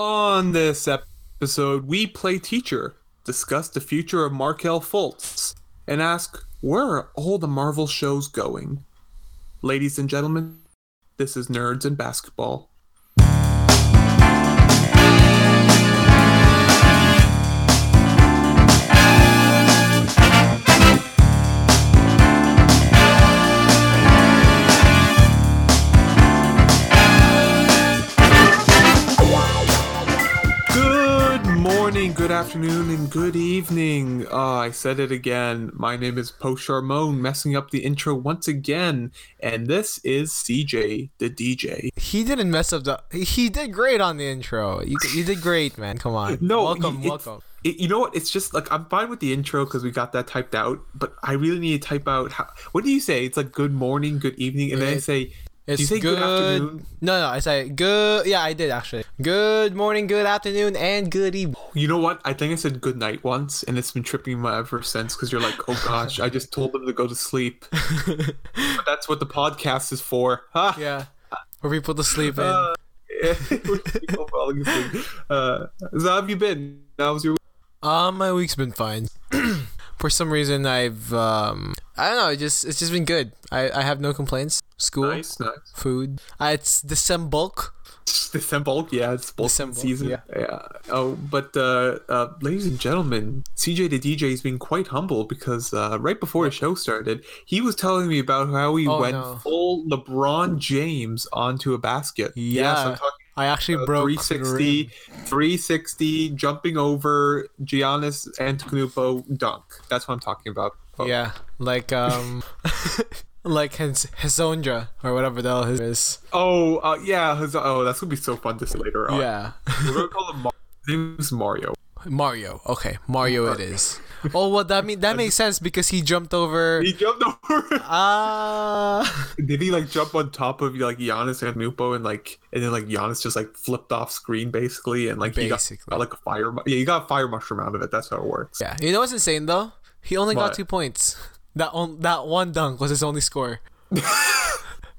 On this episode, we play teacher, discuss the future of Markelle Fultz, and ask where are all the Marvel shows going? Ladies and gentlemen, this is Nerds and Basketball. Afternoon, and good evening. Uh, I said it again. My name is Po Charmone, messing up the intro once again, and this is CJ, the DJ. He didn't mess up the. He did great on the intro. You, you did great, man. Come on. No, welcome, it's- welcome. It, you know what? It's just like I'm fine with the intro because we got that typed out, but I really need to type out how. What do you say? It's like good morning, good evening, and then I say, It's you say good. good afternoon? No, no, I say good. Yeah, I did actually. Good morning, good afternoon, and good evening. you know what? I think I said good night once, and it's been tripping me ever since because you're like, oh gosh, I just told them to go to sleep. but that's what the podcast is for. Ha! Yeah, for people to sleep in. Uh, yeah, people falling asleep. Uh, so how have you been? How was your week? Um, my week's been fine. For some reason, I've um, I don't know. It just it's just been good. I I have no complaints. School, Nice, nice. food. Uh, it's December bulk. December, yeah, it's bulk December, season. yeah. Yeah. Oh, but uh, uh, ladies and gentlemen, CJ the DJ has been quite humble because uh, right before the show started, he was telling me about how he Oh, went no. full LeBron James onto a basket. Yes, Yeah. I'm talking I actually about broke the 360, 360, jumping over Giannis Antetokounmpo dunk. That's what I'm talking about. Oh, Yeah, like um, like his Hezondra or whatever the hell his is. Oh, uh, yeah. his- Oh, that's gonna be so fun to see later on. Yeah, We're gonna call him. Mar- his name Mario. Mario. Okay, Mario it is. Oh, well that mean that makes sense because he jumped over. He jumped over. Ah, Did he like jump on top of like Giannis and Nupo and like and then like Giannis just like flipped off screen basically and like he got, got like a fire yeah he got a fire mushroom out of it that's how it works yeah. You know what's insane though? He only got two points. That on that one dunk was his only score.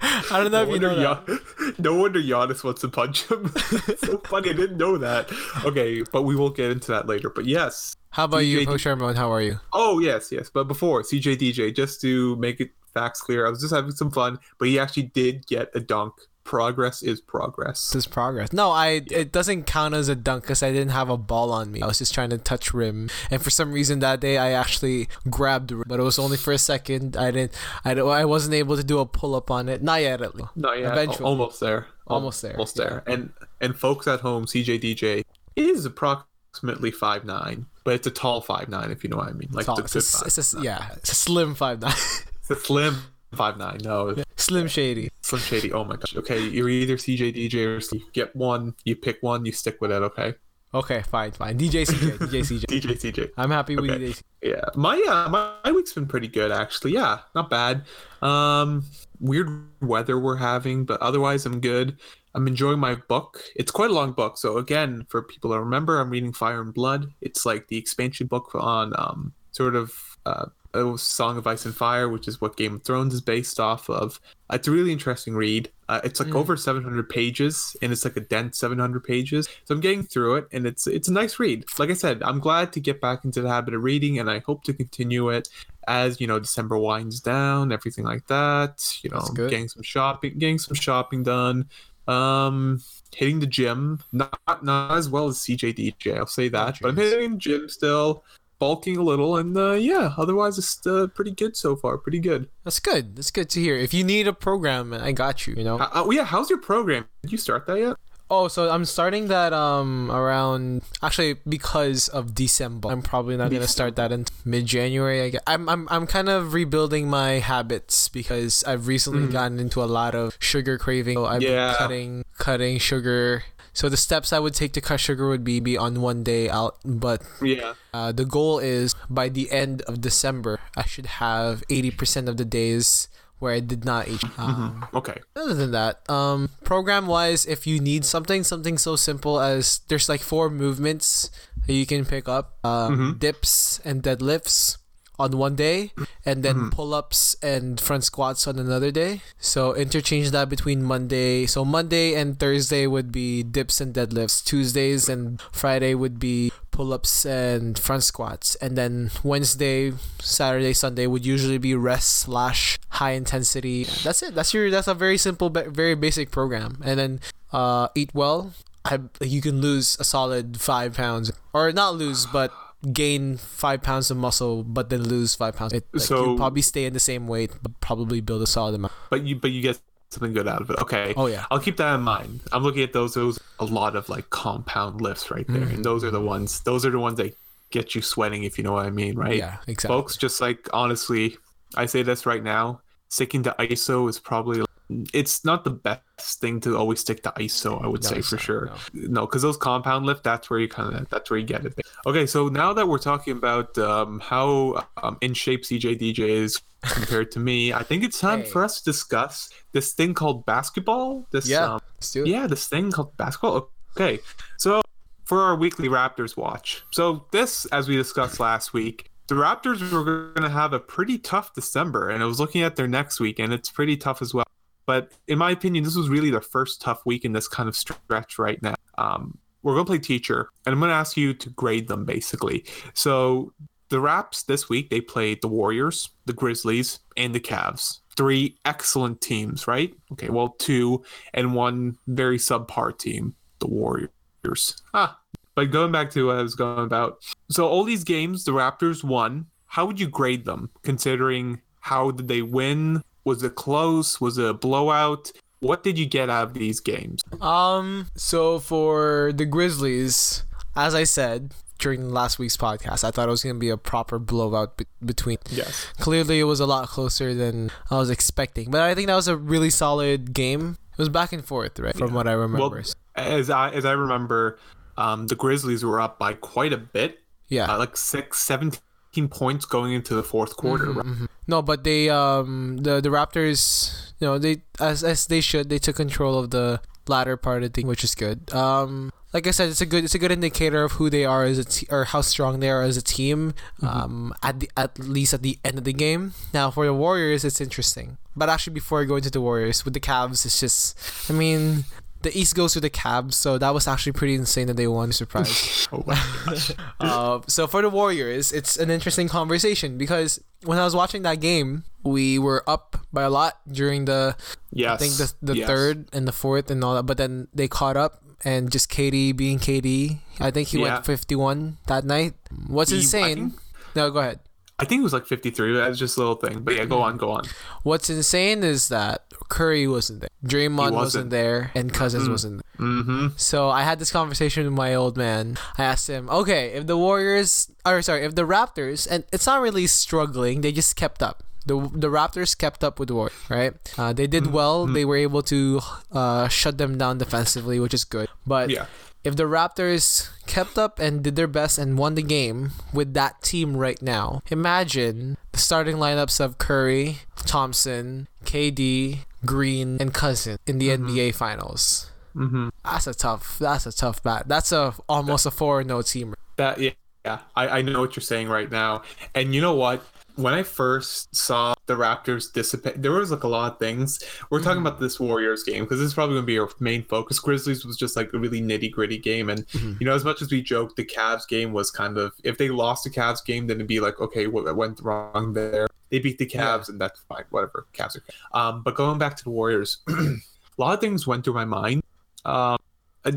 I don't know no if you know that. Gian- no wonder Giannis wants to punch him so funny I didn't know that okay but we will get into that later but yes How about you, DJ Po Sherman? How are you? oh yes yes but before CJ DJ just to make it facts clear I was just having some fun but he actually did get a dunk progress is progress This is progress. No, I it doesn't count as a dunk because I didn't have a ball on me. I was just trying to touch rim, and for some reason that day I actually grabbed the rim, but it was only for a second. I didn't. I don't- I wasn't able to do a pull up on it. Not yet, at least. Not yet. Eventually. Al- Almost there. Almost there, Almost there. And and folks at home, CJ DJ is approximately five nine, but it's a tall five nine if you know what I mean. Like Tall. It's a, it's a, yeah, it's a slim five nine, It's a slim five nine. No, slim shady. Slim Shady. Oh my gosh. Okay, you're either CJ DJ or Steve. Get one. You pick one. You stick with it. Okay. Okay, fine, fine. DJ CJ, DJ CJ. DJ CJ. I'm happy with Okay. DJ. Yeah, my uh, my, my week's been pretty good actually. Yeah, not bad. Um, weird weather we're having, but otherwise I'm good. I'm enjoying my book. It's quite a long book, so again, for people to remember, I'm reading Fire and Blood. It's like the expansion book on um sort of uh a Song of Ice and Fire, which is what Game of Thrones is based off of. It's a really interesting read. Uh, it's like Mm. over 700 pages, and it's like a dense 700 pages. So I'm getting through it, and it's it's a nice read. Like I said, I'm glad to get back into the habit of reading, and I hope to continue it as you know December winds down, everything like that. You know, getting some shopping, getting some shopping done. Um, hitting the gym, not not as well as CJ DJ, I'll say that, but I'm hitting the gym still, bulking a little, and uh, yeah, otherwise it's uh, pretty good so far, pretty good. That's good. That's good to hear. If you need a program, I got you. You know. Uh, oh yeah, how's your program? Did you start that yet? Oh, so I'm starting that um around actually because of December. I'm probably not gonna start that in mid January. I guess. I'm I'm I'm kind of rebuilding my habits because I've recently Mhm. gotten into a lot of sugar craving. So I've Yeah. been cutting cutting sugar. So the steps I would take to cut sugar would be be on one day out, but Yeah. uh, the goal is by the end of December I should have 80% of the days where I did not eat. Um, Okay. other than that, um, program wise, if you need something, something so simple as there's like four movements that you can pick up: um, Mhm. dips and deadlifts, on one day and then Mhm. pull-ups and front squats on another day. So interchange that between Monday. So Monday and Thursday would be dips and deadlifts. Tuesdays and Friday would be pull-ups and front squats. And then Wednesday, Saturday, Sunday would usually be rest slash high intensity. That's it. That's your that's a very simple very basic program. And then uh eat well. I, you can lose a solid five pounds, or not lose, but gain five pounds of muscle, but then lose five pounds. It, like, So- you probably stay in the same weight, but probably build a solid amount. But you but you get something good out of it. Okay. Oh yeah, I'll keep that in mind. I'm looking at those. Those a lot of like compound lifts right there, Mhm. and those are the ones. Those are the ones that get you sweating, if you know what I mean, right? yeah, exactly. Folks, just like honestly, I say this right now. Sticking to ISO is probably it's not the best thing to always stick to ISO. I would No, say for not, sure. no. No, because those compound lift, that's where you kind of that's where you get it. Okay, so now that we're talking about um, how um, in shape CJ DJ is compared to me, I think it's time Hey. for us to discuss this thing called basketball. This Yeah. um, Let's do it. yeah, this thing called basketball. Okay, so for our weekly Raptors watch, so this, as we discussed last week, the Raptors were going to have a pretty tough December, and I was looking at their next week, and it's pretty tough as well. But in my opinion, this was really the first tough week in this kind of stretch right now. Um, we're going to play teacher, and I'm going to ask you to grade them basically. So the Raps this week they played the Warriors, the Grizzlies, and the Cavs. Three excellent teams, right? Okay, well, two and one very subpar team, the Warriors. Ah, but going back to what I was going about. So all these games, the Raptors won. How would you grade them, considering how did they win? Was it close? Was it a blowout? What did you get out of these games? Um. So for the Grizzlies, as I said during last week's podcast, I thought it was gonna be a proper blowout be- between. Yes. Clearly, it was a lot closer than I was expecting, but I think that was a really solid game. It was back and forth, right? From Yeah. what I remember. Well, as I as I remember, um, the Grizzlies were up by quite a bit, yeah. uh, like six, 17 points going into the fourth quarter. Mhm, right? mhm. No, but they um the the Raptors, you know, they as as they should, they took control of the latter part of the thing, which is good. Um, like I said, it's a good it's a good indicator of who they are as a te- or how strong they are as a team. Um, at the at least at the end of the game. Now for the Warriors, it's interesting. But actually, before I go into the Warriors, with the Cavs, it's just, I mean. The East goes to the Cavs, so that was actually pretty insane that they won. Surprise. Oh my gosh. Uh, so for the Warriors, it's an interesting conversation because when I was watching that game, we were up by a lot during the yes. I think the the yes. third and the fourth and all that, but then they caught up and just KD being KD, I think he Yeah. went 51 that night. What's He- insane? think- No, go ahead. I think it was like 53. That's just a little thing. But yeah, go on, go on. What's insane is that Curry wasn't there, Draymond wasn't. wasn't. there, and Cousins Mm. wasn't there. Mm-hmm. So I had this conversation with my old man. I asked him, okay, if the Warriors, or sorry, if the Raptors, and it's not really struggling, they just kept up. The, the Raptors kept up with the Warriors, right? Uh, they did well. They were able to uh, shut them down defensively, which is good. But Yeah. if the Raptors kept up and did their best and won the game with that team right now, imagine the starting lineups of Curry, Thompson, KD, Green, and Cousin in the NBA Finals. Mm-hmm. That's a tough. That's a tough bat. That's a almost a four no team. That yeah, yeah. I, I know what you're saying right now. And you know what? When I first saw the Raptors dissipate, there was like a lot of things. We're talking about this Warriors game because this is probably going to be our main focus. Grizzlies was just like a really nitty gritty game, and Mhm. you know, as much as we joked, the Cavs game was kind of if they lost the Cavs game, then it'd be like, okay, what went wrong there? They beat the Cavs, and that's fine. Whatever, Cavs are. Um, but going back to the Warriors, a lot of things went through my mind. Um,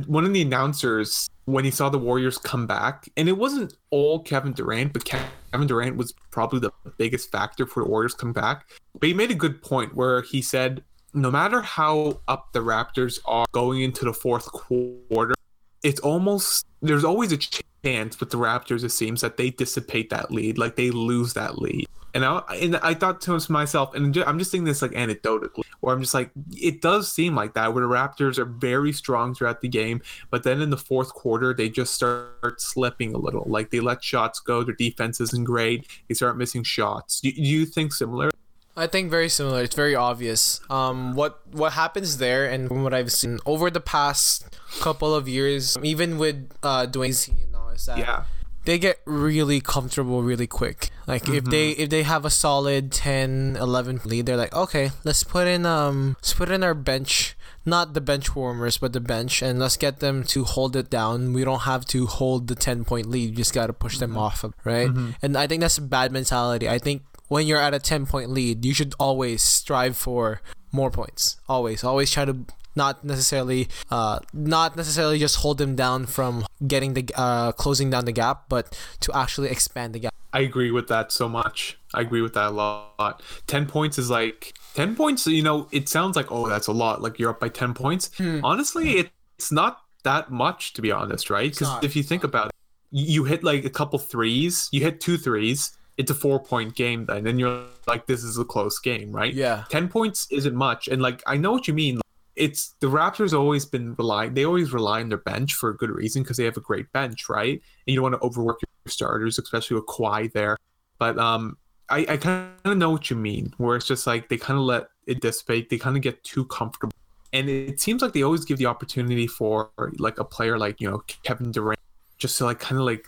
one of the announcers when he saw the Warriors come back, and it wasn't all Kevin Durant, but Kevin Durant was probably the biggest factor for the Warriors come back. But he made a good point where he said, no matter how up the Raptors are going into the fourth quarter, it's almost there's always a chance with the Raptors. It seems that they dissipate that lead, like they lose that lead. And I and I thought to myself, and I'm just saying this like anecdotally, where I'm just like, it does seem like that, where the Raptors are very strong throughout the game, but then in the fourth quarter they just start slipping a little. Like they let shots go, their defense isn't great, they start missing shots. Do, do you think similar? I think very similar. It's very obvious. Um, what what happens there, and from what I've seen over the past couple of years, even with uh Dwane, you know, is that Yeah, they get really comfortable really quick. Like if they mm-hmm. if they have a solid 10, 11 lead, they're like, okay, let's put in um let's put in our bench, not the bench warmers, but the bench, and let's get them to hold it down. We don't have to hold the ten point lead. You just gotta push them mm-hmm. off, of, right? Mm-hmm. And I think that's a bad mentality. I think when you're at a ten point lead, you should always strive for more points. Always, always try to not necessarily uh not necessarily just hold them down from getting the uh closing down the gap but to actually expand the gap I agree with that so much. I agree with that a lot. 10 points is like 10 points, you know, it sounds like, oh, that's a lot. Like you're up by 10 points. Honestly, it, it's not that much, to be honest, right? Because if you think about it, you hit like a couple threes, you hit two threes, it's a four point game then. And you're like, this is a close game, right? Yeah. 10 points isn't much. And like, I know what you mean. It's the Raptors always been relying, they always rely on their bench for a good reason because they have a great bench, right? And you don't want to overwork your starters, especially with Kawhi there. But um, I, I kind of know what you mean, where it's just like they kind of let it dissipate, they kind of get too comfortable. And it seems like they always give the opportunity for like a player like, you know, Kevin Durant just to like kind of like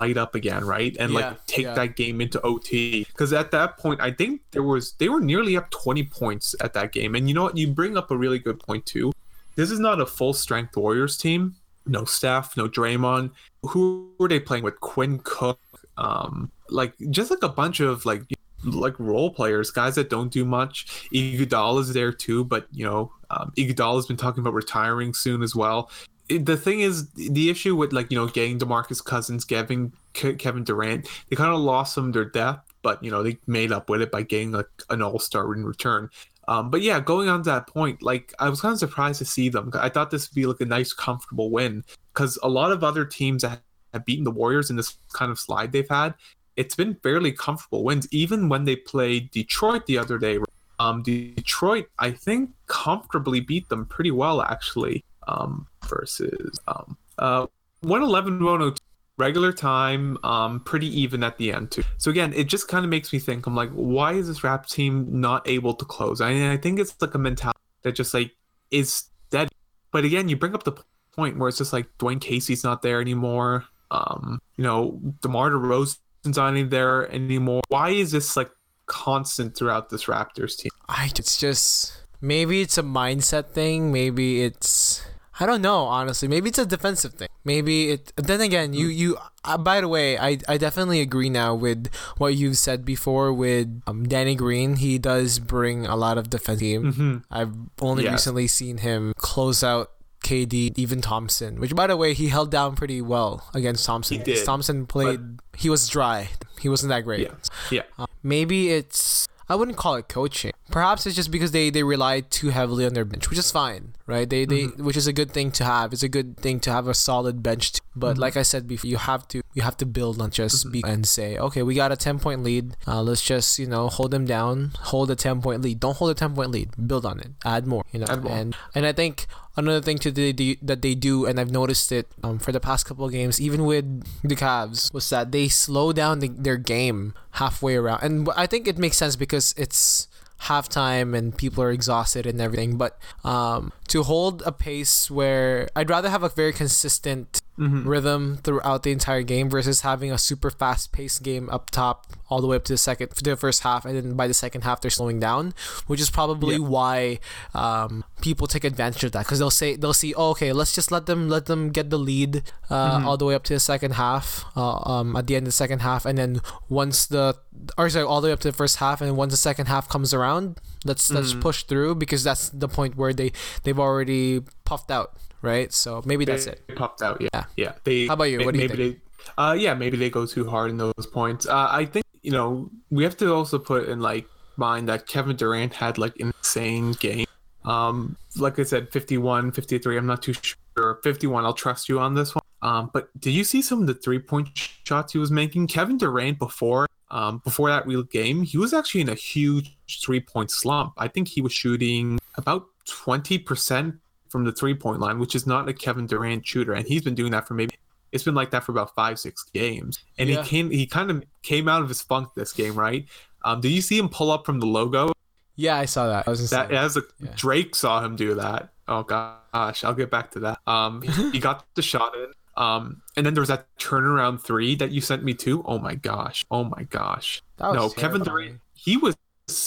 light up again, right? And Yeah, like take yeah. that game into OT. Because at that point, I think there was they were nearly up 20 points at that game. And you know what? You bring up a really good point too. This is not a full strength Warriors team. No Steph, no Draymond. Who were they playing with? Quinn Cook, um, like just like a bunch of like like role players, guys that don't do much. Iguodala is there too, but you know, um, Iguodala has been talking about retiring soon as well. The thing is, the issue with like you know getting Demarcus Cousins, getting Kevin Durant, they kind of lost some of their depth, but you know they made up with it by getting like an All Star in return. Um, but yeah, going on to that point, like I was kind of surprised to see them. I thought this would be like a nice, comfortable win because a lot of other teams that have beaten the Warriors in this kind of slide they've had, it's been fairly comfortable wins. Even when they played Detroit the other day, um, Detroit I think comfortably beat them pretty well actually. Um, versus um, uh, 111 102 regular time, um, pretty even at the end too. So again, it just kind of makes me think. I'm like, why is this rap team not able to close? I, I think it's like a mentality that just like is dead. But again, you bring up the point where it's just like Dwane Casey's not there anymore. Um, you know, DeMar DeRozan's not there anymore. Why is this like constant throughout this Raptors team? I it's just maybe it's a mindset thing. Maybe it's I don't know honestly. Maybe it's a defensive thing. Maybe it. Then again, you you. Uh, by the way, I I definitely agree now with what you've said before with um, Danny Green. He does bring a lot of defense team. Mm-hmm. I've only Yes. recently seen him close out. KD, even Thompson, which by the way, he held down pretty well against Thompson. He did, Thompson played, he was dry. He wasn't that great. Yeah, yeah. Uh, maybe it's I wouldn't call it coaching. Perhaps it's just because they they rely too heavily on their bench, which is fine, right? They they mm-hmm. which is a good thing to have. It's a good thing to have a solid bench. But like I said before, you have to you have to build, not just be and say, okay, we got a ten point lead. Uh, let's just you know hold them down, hold a ten point lead. Don't hold a ten point lead. Build on it. Add more. You know, more. and and I think another thing to they do, that they do, and I've noticed it um, for the past couple of games, even with the Cavs, was that they slow down the, their game halfway around, and I think it makes sense because it's halftime and people are exhausted and everything. But um, to hold a pace where I'd rather have a very consistent Mm-hmm. rhythm throughout the entire game versus having a super fast paced game up top all the way up to the second to the first half and then by the second half they're slowing down which is probably Yeah. why um, people take advantage of that because they'll say they'll see oh, okay let's just let them let them get the lead uh, Mm-hmm. all the way up to the second half uh, um, at the end of the second half and then once the or sorry all the way up to the first half and once the second half comes around let's let's Mm-hmm. push through because that's the point where they they've already puffed out right so maybe that's it They popped out. Yeah. Yeah. Yeah. They. How about you? What do you think? They, uh, yeah, maybe they go too hard in those points. Uh, I think you know we have to also put in like mind that Kevin Durant had like insane game. Um, like I said, 51, 53. I'm not too sure. 51. I'll trust you on this one. Um, but did you see some of the three point shots he was making? Kevin Durant before um, before that real game, he was actually in a huge three point slump. I think he was shooting about 20% from the three point line, which is not a Kevin Durant shooter. And he's been doing that for maybe it's been like that for about five, six games. And Yeah. he came he kind of came out of his funk this game, right? Um, did you see him pull up from the logo? Yeah, I saw that. I was That as a Yeah. Drake saw him do that. Oh gosh, I'll get back to that. Um, he, he got the shot in. Um, and then there was that turnaround three that you sent me to. Oh my gosh. Oh my gosh. That was No, Kevin. Durant. He was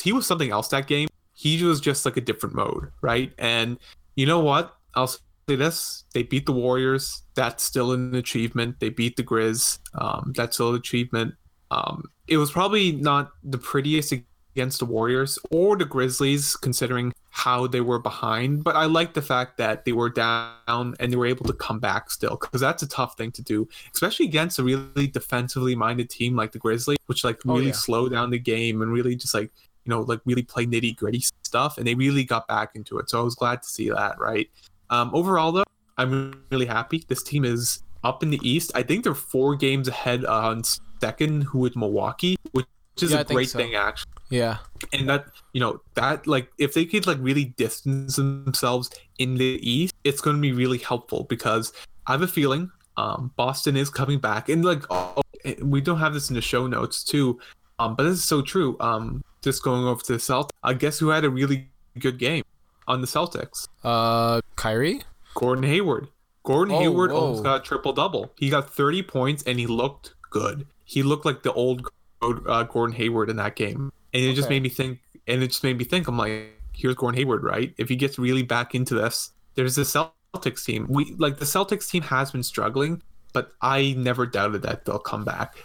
he was something else that game. He was just like a different mode, right? And you know what? I'll say this: they beat the Warriors. That's still an achievement. They beat the Grizz. Um, that's still an achievement. Um, it was probably not the prettiest against the Warriors or the Grizzlies, considering how they were behind. But I like the fact that they were down and they were able to come back still, because that's a tough thing to do, especially against a really defensively minded team like the Grizzlies, which like Oh, really yeah. slow down the game and really just like you know like really play nitty gritty stuff. And they really got back into it. So I was glad to see that. Right. Um, overall, though, I'm really happy. This team is up in the East. I think they're four games ahead on second, who is Milwaukee, which is Yeah, I great so. thing actually. Yeah. And that you know that like if they could like really distance themselves in the East, it's going to be really helpful because I have a feeling um, Boston is coming back, and like oh, we don't have this in the show notes too, um, but this is so true. Um, just going over to the Celtics, I guess who had a really good game on the Celtics? Uh, Kyrie. Gordon Hayward. Gordon Oh, Hayward whoa. almost got a triple double. He got 30 points and he looked good. He looked like the old uh, Gordon Hayward in that game. And it just made me think, and it just made me think, I'm like, here's Gordon Hayward, right? If he gets really back into this, there's the Celtics team. We like the Celtics team has been struggling, but I never doubted that they'll come back.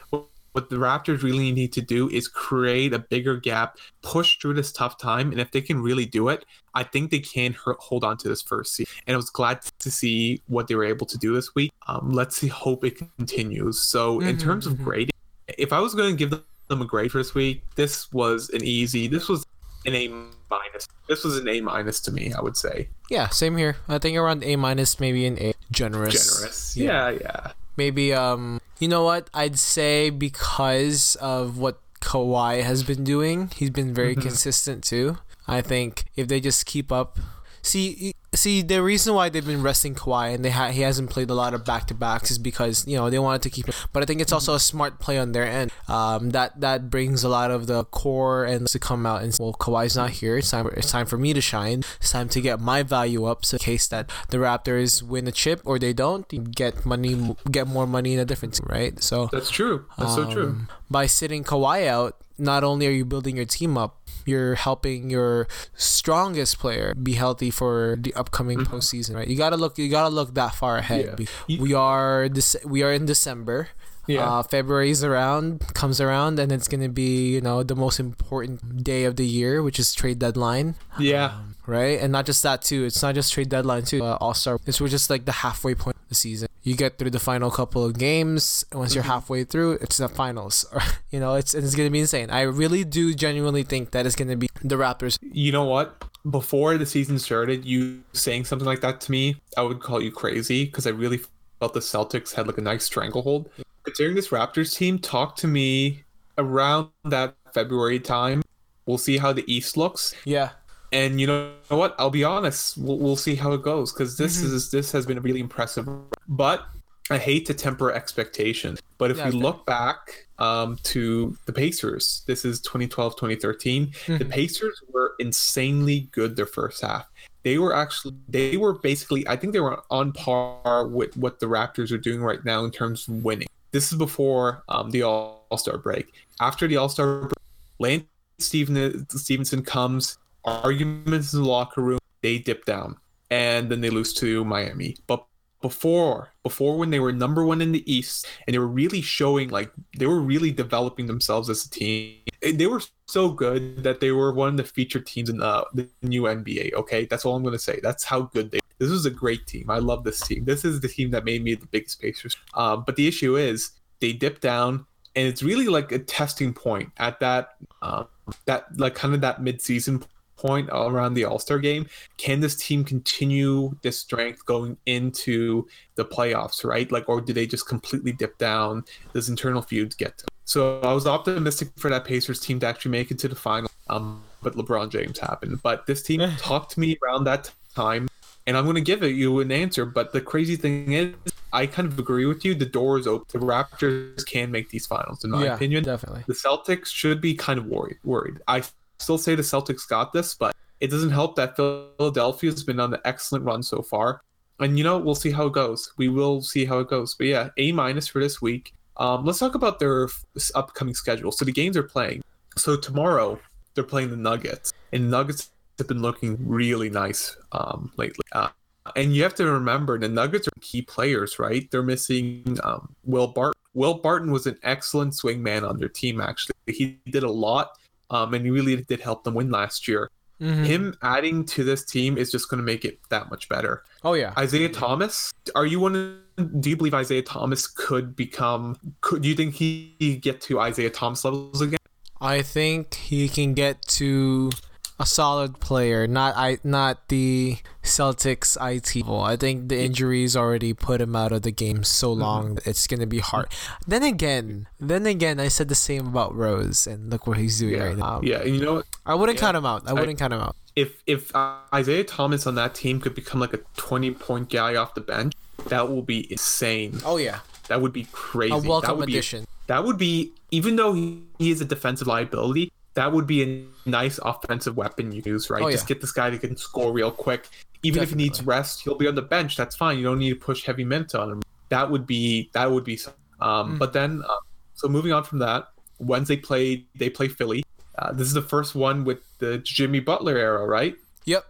What the Raptors really need to do is create a bigger gap, push through this tough time, and if they can really do it, I think they can hold on to this first seed. And I was glad to see what they were able to do this week. Um, let's see, hope it continues. So, in Mhm, terms of mhm. grading, if I was going to give them a grade for this week, this was an easy. This was an A minus. This was an A minus to me. I would say Yeah, same here. I think around A minus, maybe an A. Generous. generous. Yeah. Yeah, yeah. Maybe um, you know what? I'd say because of what Kawhi has been doing, he's been very Mhm. consistent too. I think if they just keep up, see, see the reason why they've been resting Kawhi and they ha- he hasn't played a lot of back to backs is because you know they wanted to keep him. But I think it's also a smart play on their end. Um, that that brings a lot of the core and to come out and well, Kawhi's not here. It's time. It's time for me to shine. It's time to get my value up. So in case that the Raptors win a chip or they don't, get money, get more money in a different team, right? So That's true. That's so true. um, By sitting Kawhi out, not only are you building your team up, you're helping your strongest player be healthy for the upcoming Mhm. postseason, right? You gotta look. You gotta look that far ahead. Yeah. We are this. We are in December. Yeah. Uh, February's around, comes around, and it's gonna be you know the most important day of the year, which is trade deadline yeah. right? And not just that too. It's not just trade deadline too. Uh, All Star. This was just like the halfway point the season. You get through the final couple of games. and Once you're Mhm. halfway through, it's the finals. you know, it's it's gonna be insane. I really do genuinely think that it's gonna be the Raptors. You know what? Before the season started, you saying something like that to me, I would call you crazy because I really felt the Celtics had like a nice stranglehold. Considering this Raptors team, talk to me around that February time. We'll see how the East looks, Yeah. And you know what? I'll be honest. We'll, we'll see how it goes because this Mhm. is this has been really impressive. But I hate to temper expectations. But if Yeah, we look back um, to the Pacers, this is 2012, 2013 the Mhm. Pacers were insanely good their first half. They were actually they were basically I think they were on par with what the Raptors are doing right now in terms of winning. This is before um, the All Star break. After the All Star break, Lance Steven, Stephenson comes, arguments in the locker room, they dip down, and then they lose to Miami. But before before when they were number one in the East and they were really showing like they were really developing themselves as a team. They were so good that they were one of the featured teams in uh, the new NBA. Okay, that's all I'm gonna say. That's how good they. This was a great team. I love this team. This is the team that made me the biggest Pacers. Um, but the issue is they dip down, and it's really like a testing point at that um, that like kind of that mid-season point around the All-Star game. Can this team continue this strength going into the playoffs, right? Like, or do they just completely dip down? Does internal feuds get to? So I was optimistic for that Pacers team to actually make it to the final, um, but LeBron James happened. But this team talked to me around that time, and I'm going to give it you an answer. But the crazy thing is, I kind of agree with you. The door is open. The Raptors can make these finals, in my yeah, opinion. definitely. The Celtics should be kind of worried. Worried. I still say the Celtics got this, but it doesn't help that Philadelphia's been on an excellent run so far. and you know we'll see how it goes. We will see how it goes. But yeah, A minus for this week. Um, let's talk about their upcoming schedule. So the games they're playing. So tomorrow they're playing the Nuggets, and Nuggets have been looking really nice um, lately. Uh, and you have to remember the Nuggets are key players, right? They're missing um, Will Barton. Will Barton was an excellent swingman on their team. Actually, he did a lot, um, and he really did help them win last year. Mhm. Him adding to this team is just going to make it that much better. Oh yeah. Isaiah Thomas, are you one? Do you believe Isaiah Thomas could become? Could do you think he he get to Isaiah Thomas levels again? I think he can get to a solid player, not I not the Celtics IT. I think the injuries already put him out of the game so mm-hmm. long that it's gonna be hard. Then again, then again, I said the same about Rose, and look what he's doing Yeah, right now. yeah. And you know what? I wouldn't Yeah. count him out. I wouldn't count him out. if if Isaiah Thomas on that team could become like a 20 point guy off the bench, that will be insane. Oh yeah, That would be crazy. a that welcome would be addition. that would be even though he, he is a defensive liability, that would be a nice offensive weapon you use, right? Oh, Just get this guy that can score real quick. Even if he needs rest, he'll be on the bench. That's fine. You don't need to push heavy minutes on him. That would be that would be. Um, Mm. But then, uh, so moving on from that, Wednesday play they play Philly. Uh, this is the first one with the Jimmy Butler era, right? Yep.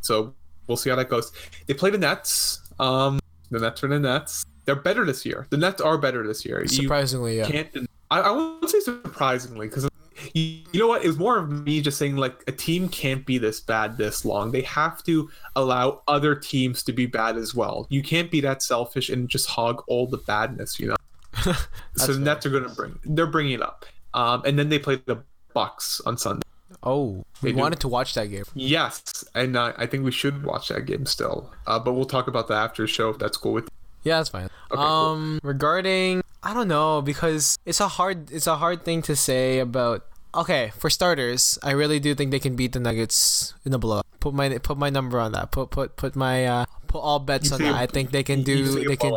So we'll see how that goes. They play the Nets. Um, the Nets are the Nets. They're better this year. The Nets are better this year. You Surprisingly, yeah. can't. I, I won't say surprisingly because you, you know what? It was more of me just saying like a team can't be this bad this long. They have to allow other teams to be bad as well. You can't be that selfish and just hog all the badness. You know. so the. Nets are going to bring. They're bringing it up. Um, and then they play the Bucks on Sunday. Oh, we They do. wanted to watch that game. Yes, and uh, I think we should watch that game still. Uh, but we'll talk about the after show if that's cool with. Yeah, that's fine. cool. um, regarding I don't know because it's a hard it's a hard thing to say about. Okay, for starters, I really do think they can beat the Nuggets in a blowout. Put my put my number on that. Put put put my uh put all bets on that. I think they can do. They can.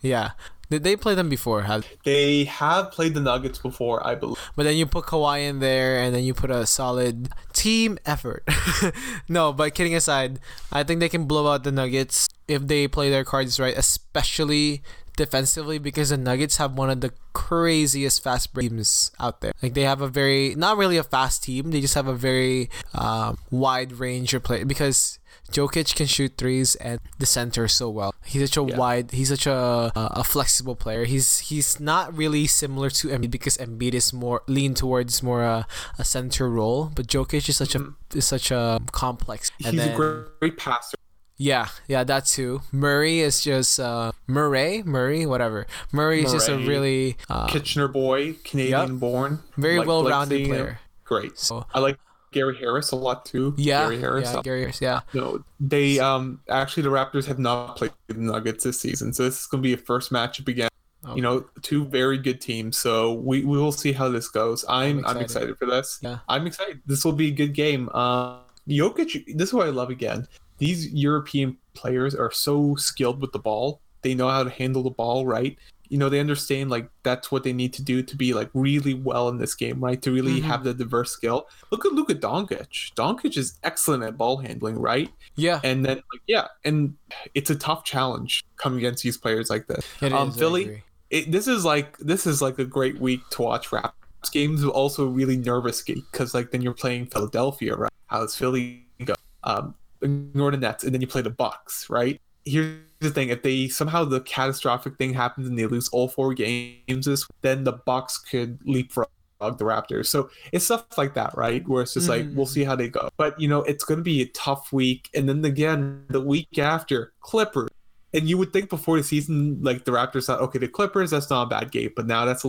Yeah. Did they play them before? Have They have played the Nuggets before, I believe. but then you put Kawhi in there, and then you put a solid team effort. no, but kidding aside, I think they can blow out the Nuggets if they play their cards right, especially defensively, because the Nuggets have one of the craziest fast teams out there. Like they have a very not really a fast team, they just have a very um, wide range of play because. Jokic can shoot threes and the center so well. He's such a Yeah. wide. He's such a a flexible player. He's he's not really similar to Embiid because Embiid is more lean towards more a, a center role, but Jokic is such a is such a complex. And Mm-hmm. He's then, a great, great passer. yeah, yeah, that too. Murray is just uh Murray, Murray, whatever. Murray is just a really uh, Kitchener boy, Canadian born. very Like- like well-rounded player. Great. So I like Gary Harris a lot too. yeah, Gary Harris. yeah, Gary Harris, yeah. No, they um actually the Raptors have not played the Nuggets this season, so this is gonna be a first matchup again. Oh. You know, two very good teams. So we, we will see how this goes. I'm I'm excited. excited, for this. Yeah. I'm excited. This will be a good game. Uh, Jokic. This is what I love again. These European players are so skilled with the ball. They know how to handle the ball right. You know, they understand like that's what they need to do to be like really well in this game, right? To really Mhm. have the diverse skill. Look at Luka Doncic. Doncic is excellent at ball handling, right? Yeah, And then like yeah, and it's a tough challenge coming against these players like this. it um, is, Philly? It, this is like this is like a great week to watch Raps games. but Also, really nervous because like then you're playing Philadelphia, right? How's Philly go? Um, ignore the Nets, and then you play the Bucks, right? Here's the thing: if they somehow the catastrophic thing happens and they lose all four games, then the Bucks could leapfrog the Raptors. So it's stuff like that, right? Where it's just like Mhm. we'll see how they go. But you know, it's going to be a tough week, and then again the week after Clippers. And you would think before the season, like the Raptors thought, okay, the Clippers, that's not a bad game. But now that's a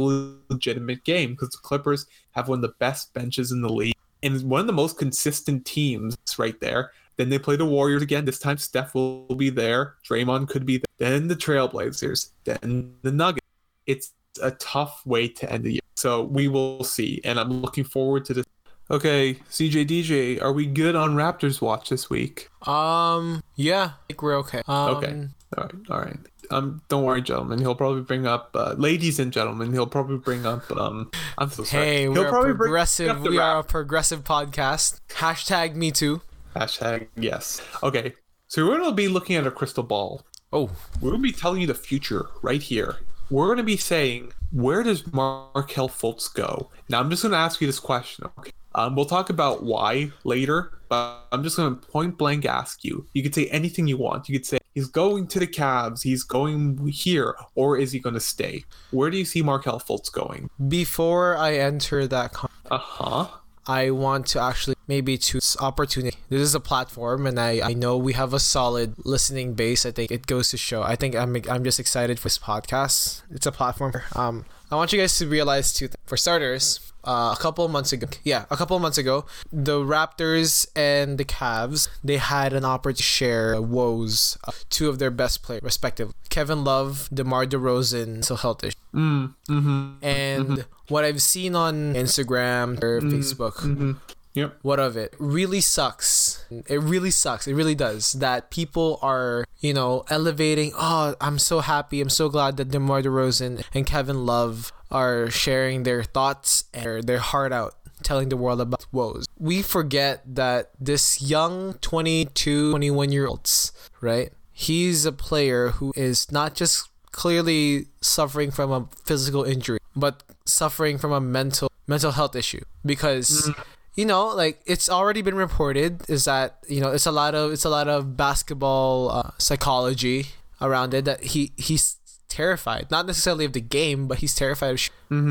legitimate game because the Clippers have one of the best benches in the league and one of the most consistent teams right there. Then they play the Warriors again. This time Steph will be there. Draymond could be there. Then the Trailblazers. Then the Nuggets. It's a tough way to end the year. So we will see. And I'm looking forward to this. Okay, CJ DJ, are we good on Raptors watch this week? Um, yeah, I think we're okay. Um, Okay. All right, all right. Um, don't worry, gentlemen. He'll probably bring up, uh, ladies and gentlemen. He'll probably bring up. Um, I'm so sorry. Hey, he'll we're a probably bring progressive. We are a progressive podcast. Hashtag me too. Hashtag yes. Okay. So we're gonna be looking at a crystal ball. Oh, We're gonna be telling you the future right here. We're gonna be saying where does Markelle Fultz go? Now I'm just gonna ask you this question. Okay. Um, we'll talk about why later, but I'm just gonna point blank ask you. You could say anything you want. You could say he's going to the Cavs, he's going here, or is he gonna stay? Where do you see Markelle Fultz going? before I enter that, con- Uh huh. I want to actually maybe to this opportunity. This is a platform, and I I know we have a solid listening base. I think it goes to show. I think I'm I'm just excited for this podcast. It's a platform. Um, I want you guys to realize two things. For starters, uh, a couple of months ago, yeah, a couple of months ago, the Raptors and the Cavs they had an opportunity to share woes, uh, two of their best players, respectively. Kevin Love, DeMar DeRozan, still health issues. Mm. Mm-hmm. And what I've seen on Instagram or Facebook, Mm-hmm. Yep. what of it? Really sucks. It really sucks. It really does that people are you know elevating oh i'm so happy. I'm so glad that demar DeRozan and kevin love are sharing their thoughts and their heart out telling the world about woes. We forget that this young 22 21 year olds right? He's a player who is not just clearly suffering from a physical injury but suffering from a mental mental health issue because mm. You know like it's already been reported is that you know it's a lot of it's a lot of basketball uh, psychology around it that he he's terrified. Not necessarily of the game but he's terrified of sh-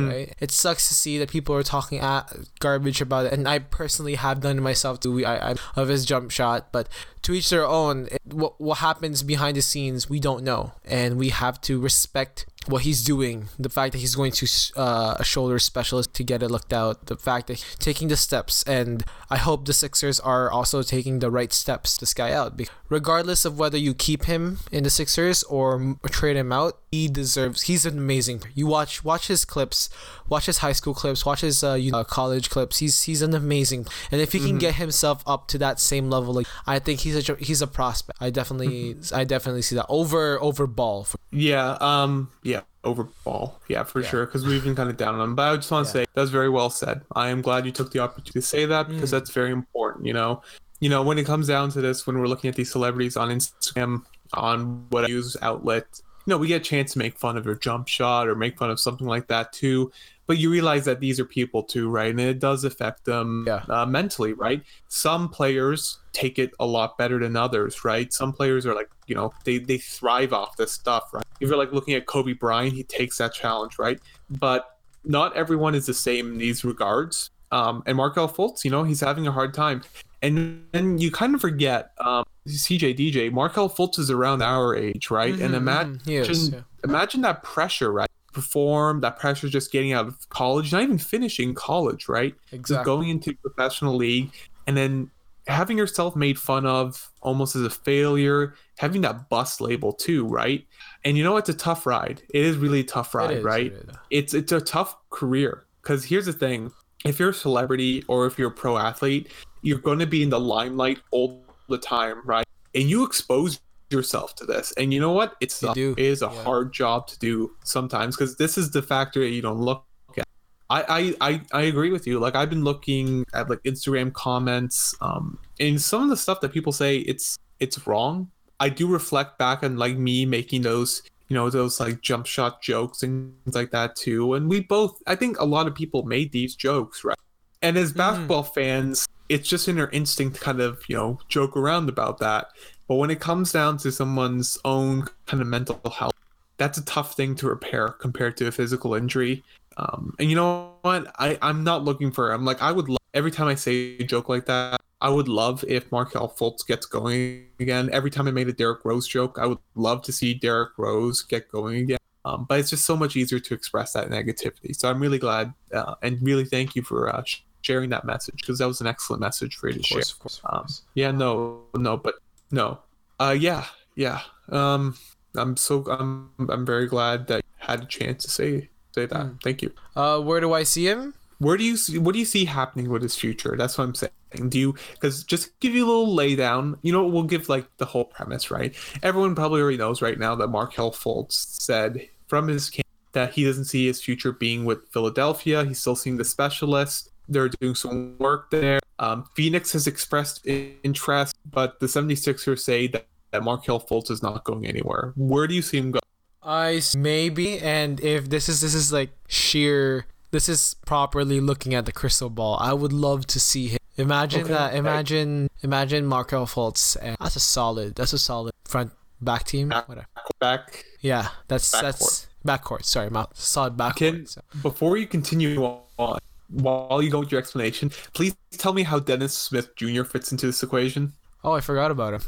right? It sucks to see that people are talking at garbage about it and i personally have done it myself too. I, I of his jump shot but to each their own it, what, what happens behind the scenes we don't know and we have to respect what he's doing the fact that he's going to uh, a shoulder specialist to get it looked out the fact that he's taking the steps and i hope the sixers are also taking the right steps to this guy out because regardless of whether you keep him in the sixers or trade him out he deserves he's an amazing you watch watch his clips watch his high school clips watch his uh, you know, college clips he's he's an amazing and if he can get himself up to that same level like i think he's a he's a prospect i definitely i definitely see that over over ball for Yeah, um, yeah, over ball. Yeah, for sure. Because we've been kind of down on him. But I just want to say that's very well said. I am glad you took the opportunity to say that because mm. that's very important. You know, you know, when it comes down to this, when we're looking at these celebrities on Instagram, on what news outlet, you know, we get a chance to make fun of their jump shot or make fun of something like that too. But you realize that these are people too, right? And it does affect them Yeah. uh, mentally, right? Some players take it a lot better than others, right? Some players are like, you know, they, they thrive off this stuff, right? If you're like looking at Kobe Bryant, he takes that challenge, right? But not everyone is the same in these regards. Um, and Markelle Fultz, you know, he's having a hard time. And then you kind of forget, um, CJ DJ, Markelle Fultz is around our age, right? And Mhm, imagine, mhm, he is, yeah. imagine that pressure, right? Perform that pressure just getting out of college, not even finishing college, right? Just Exactly. going into professional league and then having yourself made fun of almost as a failure, having that bust label too, right? And you know it's a tough ride. It is really a tough ride, It is, right? it. It's it's a tough career because here's the thing: if you're a celebrity or if you're a pro athlete, you're going to be in the limelight all the time, right? And you expose yourself to this, and you know what? It's a, it is a yeah. hard job to do sometimes because this is the factor that you don't look at. I, I, I, I agree with you. Like I've been looking at like Instagram comments, um, and some of the stuff that people say it's it's wrong. I do reflect back on like me making those, you know, those like jump shot jokes and things like that too. And we both, I think a lot of people made these jokes, right? And as basketball fans, it's just in our instinct to kind of, you know, joke around about that. But when it comes down to someone's own kind of mental health, that's a tough thing to repair compared to a physical injury. Um, and you know what? I, I'm not looking for. I'm like I would love, every time I say a joke like that. I would love if Markelle Fultz gets going again. Every time I made a Derrick Rose joke, I would love to see Derrick Rose get going again. Um, but it's just so much easier to express that negativity. So I'm really glad uh, and really thank you for uh, sharing that message because that was an excellent message for you to Of share. course, of course, Um, yeah, no, no, but no. Uh, yeah, yeah. Um, I'm so I'm I'm very glad that you had a chance to say say that. Hmm. Thank you. Uh, where do I see him? Where do you see what do you see happening with his future? That's what I'm saying. Do you because just give you a little laydown, you know, we'll give like the whole premise, right? Everyone probably already knows right now that Markelle Fultz said from his camp that he doesn't see his future being with Philadelphia. He's still seeing the specialist. They're doing some work there. Um, Phoenix has expressed interest, but the 76ers say that, that Markelle Fultz is not going anywhere. Where do you see him go? i maybe, and if this is this is like sheer, this is properly looking at the crystal ball. I would love to see him. Imagine Okay, that. okay. Imagine, imagine Markelle Fultz. And that's a solid. That's a solid front back team. Back- Whatever. Back Yeah, that's Backcourt. that's backcourt. Sorry, solid backcourt. Can- so. before you continue on, while you go with your explanation, please tell me how Dennis Smith Jr. fits into this equation. Oh, I forgot about him.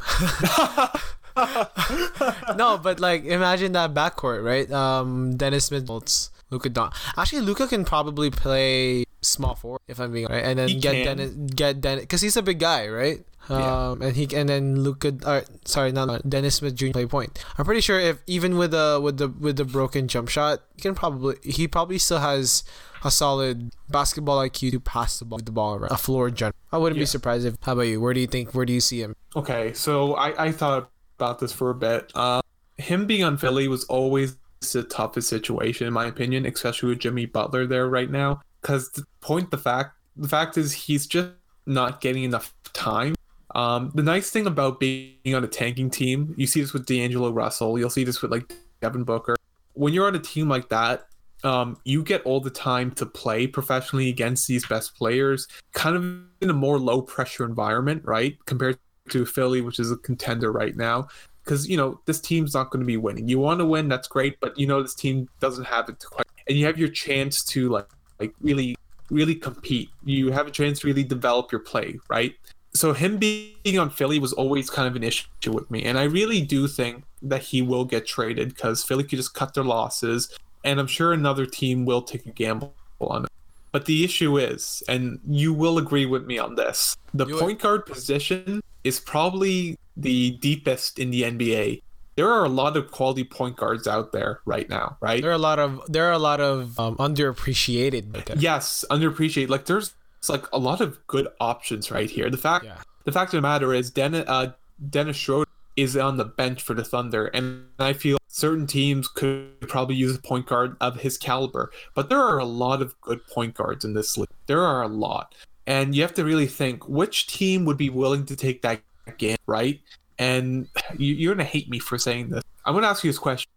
no, but like imagine that backcourt, right? Um, Dennis Smith, Fultz, Luka Don. Actually, Luka can probably play small forward if I'm being right, and then He get can. Dennis, get Dennis, because he's a big guy, right? Yeah. Um, and he and then Luka, or sorry, not Dennis Smith Jr. play point. I'm pretty sure if even with the with the with the broken jump shot, he can probably he probably still has a solid basketball IQ to pass the ball, with the ball around a floor general. I wouldn't be surprised if. How about you? Where do you think? Where do you see him? Okay, so I, I thought about this for a bit. Uh, him being on Philly was always the toughest situation, in my opinion, especially with Jimmy Butler there right now. Because the point, the fact, the fact is he's just not getting enough time. Um, the nice thing about being on a tanking team, you see this with D'Angelo Russell, you'll see this with like Devin Booker. When you're on a team like that, um, you get all the time to play professionally against these best players, kind of in a more low pressure environment, right? Compared to Philly, which is a contender right now. Because you know this team's not going to be winning. You want to win, that's great, but you know this team doesn't have it to quite. And you have your chance to like, like really, really compete. You have a chance to really develop your play, right? So him being on Philly was always kind of an issue with me, and I really do think that he will get traded because Philly could just cut their losses, and I'm sure another team will take a gamble on it. But the issue is, and you will agree with me on this, the point guard position is probably the deepest in the NBA. There are a lot of quality point guards out there right now, right? There are a lot of there are a lot of um, underappreciated. there. Yes, underappreciated. Like there's it's like a lot of good options right here. The fact Yeah. the fact of the matter is Dennis uh, Dennis Schroeder is on the bench for the Thunder, and I feel certain teams could probably use a point guard of his caliber. But there are a lot of good point guards in this league. There are a lot, and you have to really think which team would be willing to take that game, right? And you, you're gonna hate me for saying this. I'm gonna ask you this question: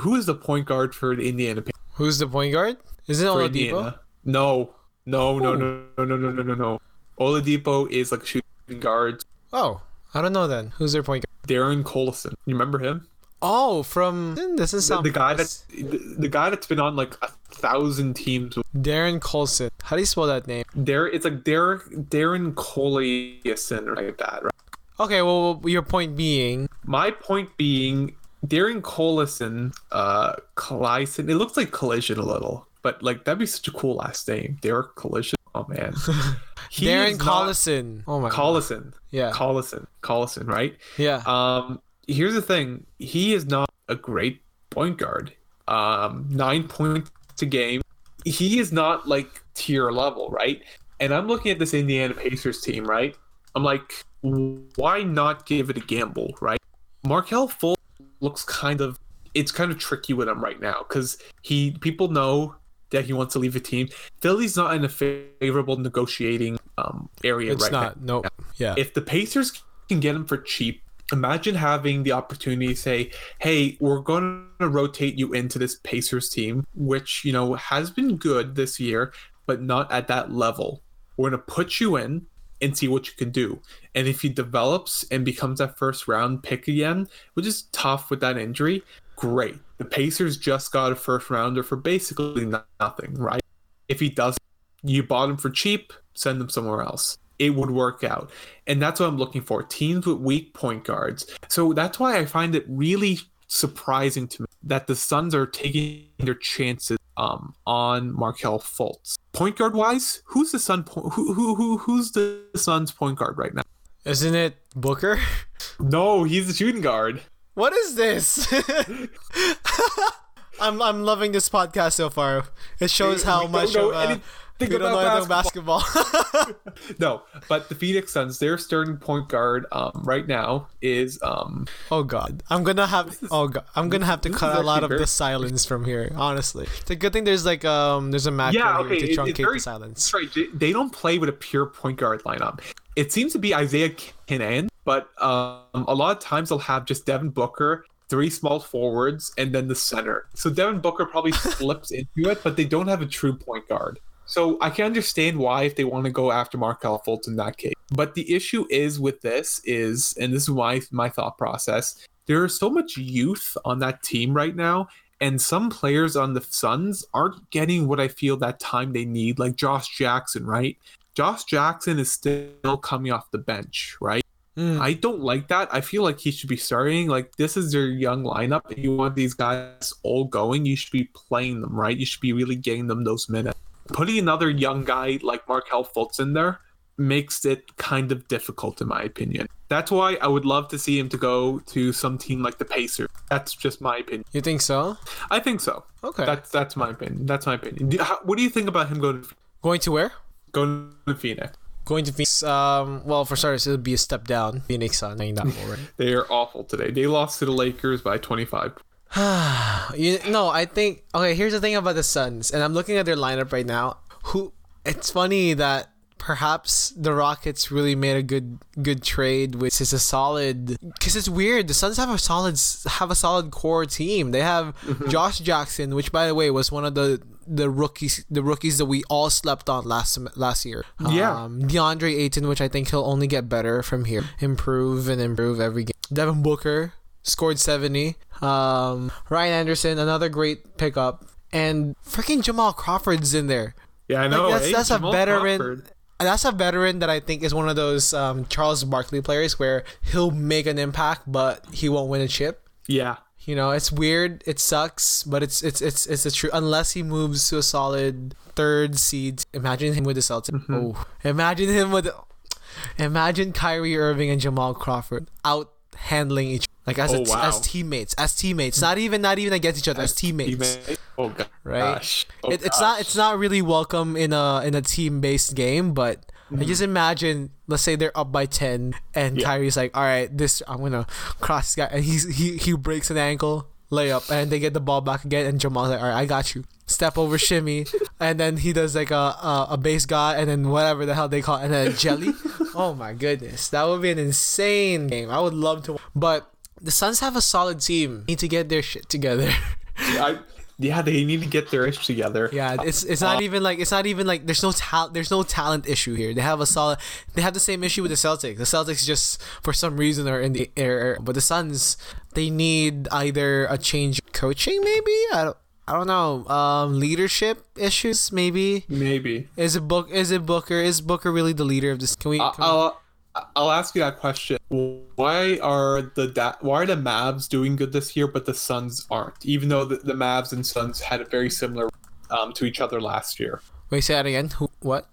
Who is the point guard for the Indiana? Who's the point guard? Isn't it for Oladipo? No, no, no, no, no, no, no, no, no, no. Oladipo is like shooting guard. Oh, I don't know then. Who's their point guard? Darren Collison. You remember him? Oh, from this is The, the guy that's the, the guy that's been on like a thousand teams. Darren Colson. How do you spell that name? There, it's like Derek Darren Collison, right? Like that. Right? Okay, well, your point being, My point being, Darren Collison, uh, Collison. It looks like Collision a little, but like that'd be such a cool last name, Derek Collision. Oh man, He Darren is not- Collison. Oh my. God. Collison. Yeah. Collison. Collison, right? Yeah. Um, here's the thing: he is not a great point guard. Um, nine points a game. He is not like tier level, right? And I'm looking at this Indiana Pacers team, right? I'm like, why not give it a gamble, right? Markelle Fultz looks kind of. It's kind of tricky with him right now because he people know that he wants to leave the team. Philly's not in a favorable negotiating um, area it's right now not. No. Yeah. if the Pacers can get him for cheap, imagine having the opportunity to say, "Hey, we're going to rotate you into this Pacers team, which you know has been good this year, but not at that level. We're going to put you in and see what you can do. And if he develops and becomes that first round pick again, which is tough with that injury, great. The Pacers just got a first rounder for basically nothing, right? If he does, you bought him for cheap, send him somewhere else. It would work out. And that's what I'm looking for teams with weak point guards. So that's why I find it really surprising to me that the Suns are taking their chances um, on Markelle Fultz. Point guard wise, who's the Sun? Po- who, who who who's the Suns point guard right now? Isn't it Booker? No, he's the shooting guard. What is this? I'm I'm loving this podcast so far. It shows how No, much no, of a, Think We don't know basketball. basketball. No, but the Phoenix Suns, their starting point guard um, right now is um, oh god, I'm gonna have. Oh god, I'm gonna have to cut a lot of the silence from here. Honestly, it's a good thing there's like um there's a macro Yeah, okay, to it- truncate very- the silence. That's right. They- They don't play with a pure point guard lineup. It seems to be Isaiah Canaan, but um, a lot of times they'll have just Devin Booker, three small forwards, and then the center. So Devin Booker probably slips into it, but they don't have a true point guard. So I can understand why if they want to go after Markelle Fultz in that case. But the issue is with this is, and this is why my thought process, there is so much youth on that team right now and some players on the Suns aren't getting what I feel that time they need, like Josh Jackson, right? Josh Jackson is still coming off the bench, right? Mm. I don't like that. I feel like he should be starting. Like this is their young lineup, and you want these guys all going. You should be playing them, right? You should be really getting them those minutes. Putting another young guy like Markelle Fultz in there makes it kind of difficult, in my opinion. That's why I would love to see him to go to some team like the Pacers. That's just my opinion. You think so? I think so. Okay. That's that's my opinion. That's my opinion. Do- how- What do you think about him going to, Going to where? going to Phoenix? Going to Phoenix. Um. Well, for starters, it'll be a step down. Phoenix Sun, that will, right? They are awful today. They lost to the Lakers by 25. you no, I think okay. Here's the thing about the Suns, and I'm looking at their lineup right now. Who? It's funny that perhaps the Rockets really made a good good trade, which is a solid. Because it's weird. The Suns have a solid have a solid core team. They have Josh Jackson, which by the way was one of the the rookies the rookies that we all slept on last last year. Yeah. Um, DeAndre Ayton, which I think he'll only get better from here, improve and improve every game. Devin Booker scored 70. Um, Ryan Anderson, another great pickup. And freaking Jamal Crawford's in there. Yeah, I Like, know. that's eh? that's a veteran. Crawford. That's a veteran that I think is one of those um, Charles Barkley players where he'll make an impact, but he won't win a chip. Yeah. You know, it's weird. It sucks, but it's it's it's it's the truth. Unless he moves to a solid third seed. Imagine him with the Celtics. Mm-hmm. Oh, imagine him with. Imagine Kyrie Irving and Jamal Crawford out handling each like as oh, a Oh, t- wow. as teammates, as teammates. Not even not even against each other, as, teammates. Teammate. Oh gosh. Right? Oh, it, it's not it's not really welcome in a in a team based game, but I mm-hmm. just imagine let's say they're up by ten and Yeah. Kyrie's like, all right, this I'm gonna cross this guy, and he's he he breaks an ankle layup, and they get the ball back again, and Jamal's like, all right, I got you. Step over shimmy, and then he does like a, a a base guy, and then whatever the hell they call, it, and then a jelly. oh my goodness, that would be an insane game. I would love to, but the Suns have a solid team. Need to get their shit together. I, yeah, they need to get their ish together. Yeah, it's it's not even like it's not even like there's no talent there's no talent issue here. They have a solid they have the same issue with the Celtics. The Celtics just for some reason are in the air, but the Suns they need either a change of coaching maybe. I don't I don't know. Um, leadership issues maybe. Maybe. Is it book? Is it Booker? Is Booker really the leader of this? Can we? Can I'll I'll ask you that question. Why are the da- why are the Mavs doing good this year, but the Suns aren't? Even though the, the Mavs and Suns had a very similar um, to each other last year. wait, say that again. Who? What?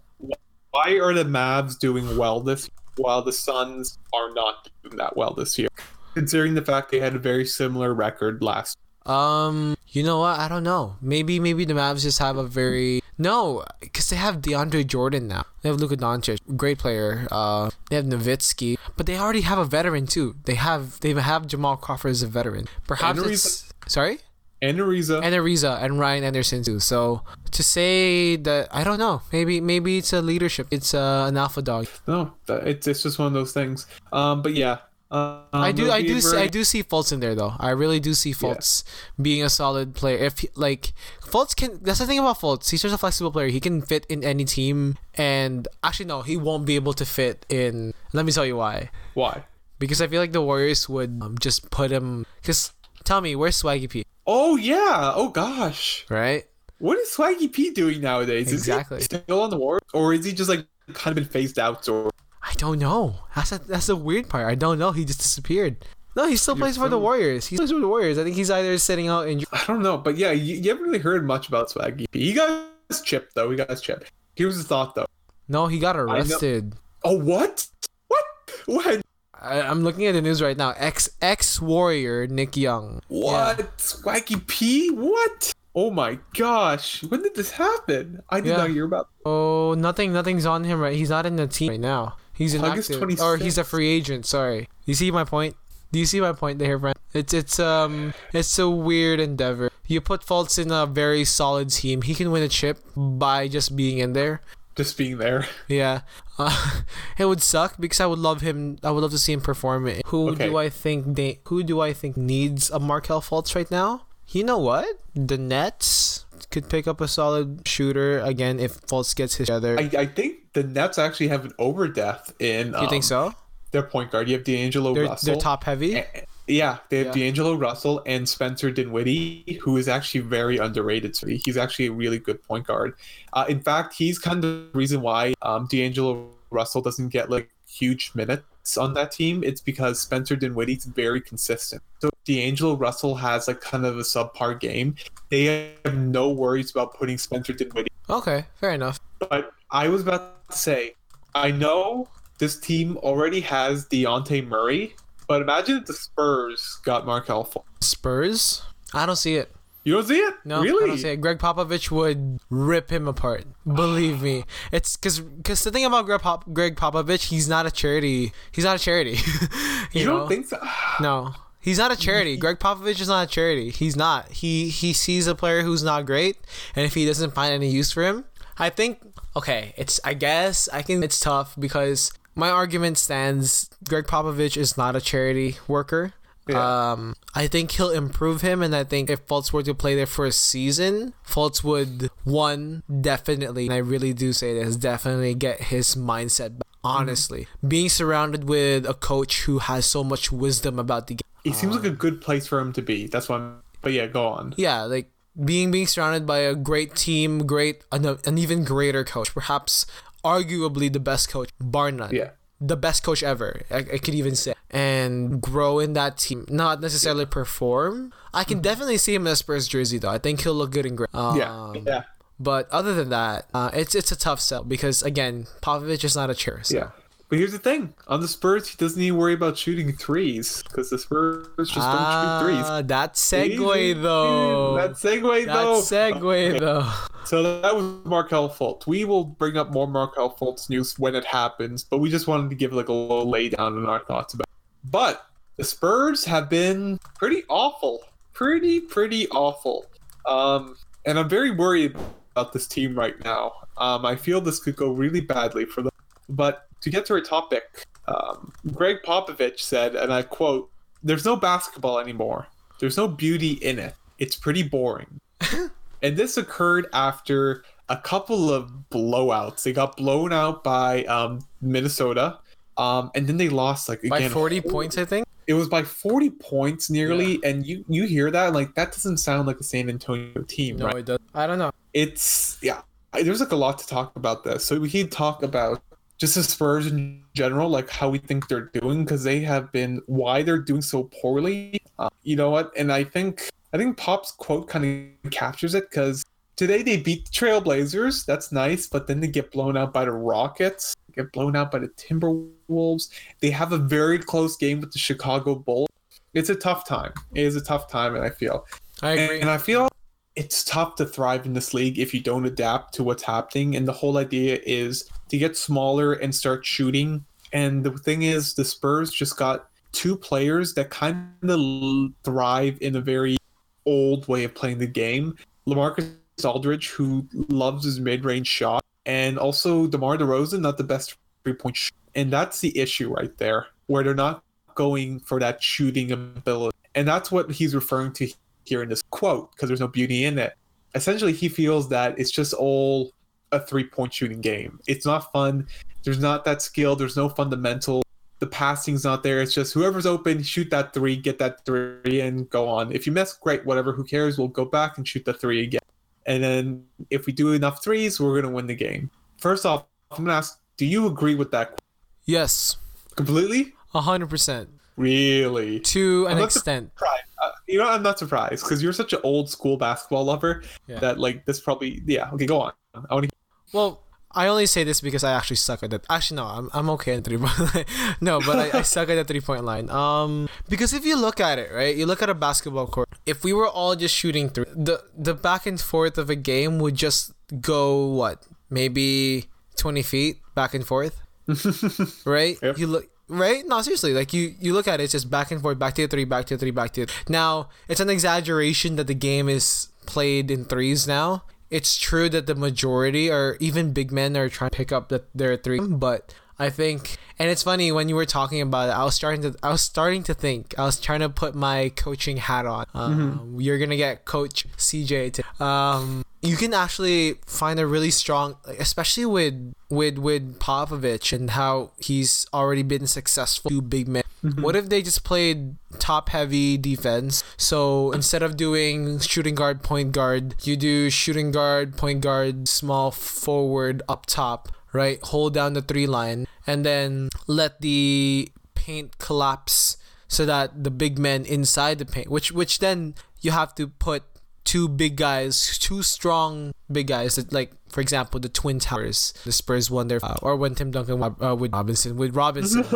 Why are the Mavs doing well this year, while the Suns are not doing that well this year? Considering the fact they had a very similar record last. Um, you know what? I don't know. Maybe maybe the Mavs just have a very no, because they have DeAndre Jordan now. They have Luka Doncic, great player. Uh, they have Nowitzki, but they already have a veteran too. They have they have Jamal Crawford as a veteran. Perhaps it's sorry, And Ariza. and Ariza and Ryan Anderson too. So to say that I don't know. Maybe maybe it's a leadership. It's uh, an alpha dog. no, it's it's just one of those things. Um, but yeah. Um, I do, I do, see, I do see Fultz in there though. I really do see Fultz being a solid player. If he- like Fultz can, that's the thing about Fultz. He's such a flexible player. He can fit in any team. And actually, no, he won't be able to fit in. Let me tell you why. Why? Because I feel like the Warriors would um, just put him. Because tell me, where's Swaggy P? Oh yeah. Oh gosh. Right? What is Swaggy P doing nowadays? Exactly. Is he still on the war, or is he just like kind of been phased out? Or I don't know. That's a, that's the weird part. I don't know. He just disappeared. No, he still You're plays for the Warriors. He plays for the Warriors. I think he's either sitting out in. I don't know, but yeah, you, you haven't really heard much about Swaggy P. He got his chip though. He got his chip. Here's the thought though. No, he got arrested. Oh what? What? What? I, I'm looking at the news right now. Ex ex warrior Nick Young. What? Swaggy P? What? Oh my gosh! When did this happen? I did Yeah. not hear about. Oh, nothing, nothing's on him right. He's not in the team right now. He's August inactive, or he's a free agent. Sorry. You see my point? Do you see my point there, friend? It's it's um it's a weird endeavor. You put Fultz in a very solid team. He can win a chip by just being in there. Just being there. Yeah, uh, it would suck because I would love him. I would love to see him perform. it. Who Okay. do I think they? Who do I think needs a Markelle Fultz right now? You know what? The Nets could pick up a solid shooter again if Fultz gets his other. I, I think the Nets actually have an over depth in. you think um, so? Their point guard. You have D'Angelo They're Russell. they're top heavy. Eh, Yeah, they have Yeah. D'Angelo Russell and Spencer Dinwiddie, who is actually very underrated. So he's actually a really good point guard. Uh, in fact, he's kind of the reason why um, D'Angelo Russell doesn't get like huge minutes on that team. It's because Spencer Dinwiddie's very consistent. So D'Angelo Russell has like kind of a subpar game. They have no worries about putting Spencer Dinwiddie. Okay, fair enough. But I was about to say, I know this team already has Dejounte Murray, but imagine if the Spurs got Markelle Fultz. Spurs? I don't see it. You don't see it? No, really? I don't see it. Gregg Popovich would rip him apart. Believe me. It's because because the thing about Greg, Pop, Gregg Popovich, he's not a charity. He's not a charity. you You know? don't think so? No, he's not a charity. Gregg Popovich is not a charity. He's not. He he sees a player who's not great, and if he doesn't find any use for him, I think okay. It's I guess I can. It's tough because my argument stands. Gregg Popovich is not a charity worker. Yeah. Um, I think he'll improve him, and I think if Fultz were to play there for a season, Fultz would one definitely, and I really do say this, definitely get his mindset back. Honestly, being surrounded with a coach who has so much wisdom about the game. He seems like a good place for him to be. That's why. I'm, but yeah, go on. Yeah, like being being surrounded by a great team, great an, an even greater coach, perhaps arguably the best coach, bar none. Yeah. The best coach ever, I, I could even say, and grow in that team. Not necessarily perform. I can definitely see him in a Spurs jersey though. I think he'll look good and great. Um, Yeah. yeah. But other than that, uh, it's it's a tough sell because again, Popovich is not a chair. So. Yeah. But here's the thing: on the Spurs, he doesn't even worry about shooting threes because the Spurs just don't shoot threes. Ah, that segue though. That segue That though. segue though. So that was Markelle Fultz. We will bring up more Markelle Fultz news when it happens, but we just wanted to give like a little lay down on our thoughts about. It. But the Spurs have been pretty awful, pretty pretty awful, um, and I'm very worried about this team right now. Um, I feel this could go really badly for them. But to get to our topic, um, Gregg Popovich said, and I quote: "There's no basketball anymore. There's no beauty in it. It's pretty boring." And this occurred after a couple of blowouts. They got blown out by um, Minnesota, um, and then they lost like By again. 40 points, I think. It was by forty points nearly, and you you hear that like that doesn't sound like a San Antonio team, No, right? it does. I don't know. It's yeah. There's like a lot to talk about this, so we can talk about just the Spurs in general, like how we think they're doing, because they have been why they're doing so poorly. Uh, you know what? And I think I think Pop's quote kind of captures it because today they beat the Trailblazers. That's nice, but then they get blown out by the Rockets, get blown out by the Timberwolves. They have a very close game with the Chicago Bulls. It's a tough time. It is a tough time, and I feel I and, agree. and I feel it's tough to thrive in this league if you don't adapt to what's happening. And the whole idea is to get smaller and start shooting. And the thing is, the Spurs just got two players that kind of thrive in a very old way of playing the game. Lamarcus Aldridge, who loves his mid-range shot, and also DeMar DeRozan, not the best three-point shot. And that's the issue right there, where they're not going for that shooting ability. And that's what he's referring to here in this quote, because there's no beauty in it. Essentially, he feels that it's just all a three point shooting game. It's not fun. There's not that skill. There's no fundamental. The passing's not there. It's just whoever's open, shoot that three, get that three, and go on. If you miss, great, whatever. Who cares? We'll go back and shoot the three again. And then if we do enough threes, we're going to win the game. First off, I'm going to ask do you agree with that yes, completely? 100%. Really? To an extent. Uh, you know, I'm not surprised because you're such an old school basketball lover Yeah. that like this probably yeah. Okay, go on. I want to. Well, I only say this because I actually suck at that. Actually, no, I'm, I'm okay at three point line. no, but I, I suck at the three point line. Um, because if you look at it, right, you look at a basketball court. If we were all just shooting through the the back and forth of a game would just go what maybe twenty feet back and forth, right? Yep. You look. Right? No, seriously. Like you, you look at it, it's just back and forth, back to the three, back to the three, back to. Now, it's an exaggeration that the game is played in threes now. It's true that the majority or even big men are trying to pick up the, their three, but I think, and it's funny when you were talking about it. I was starting to, I was starting to think. I was trying to put my coaching hat on. Um, You're gonna get Coach CJ. To, um, you can actually find a really strong, especially with with with Popovich and how he's already been successful. Two big men. Mm-hmm. What if they just played top heavy defense? So instead of doing shooting guard, point guard, you do shooting guard, point guard, small forward up top, right? Hold down the three line and then let the paint collapse so that the big men inside the paint, which which then you have to put two big guys, two strong big guys that like for example the twin towers the spurs won their uh, or when tim duncan uh, with robinson with robinson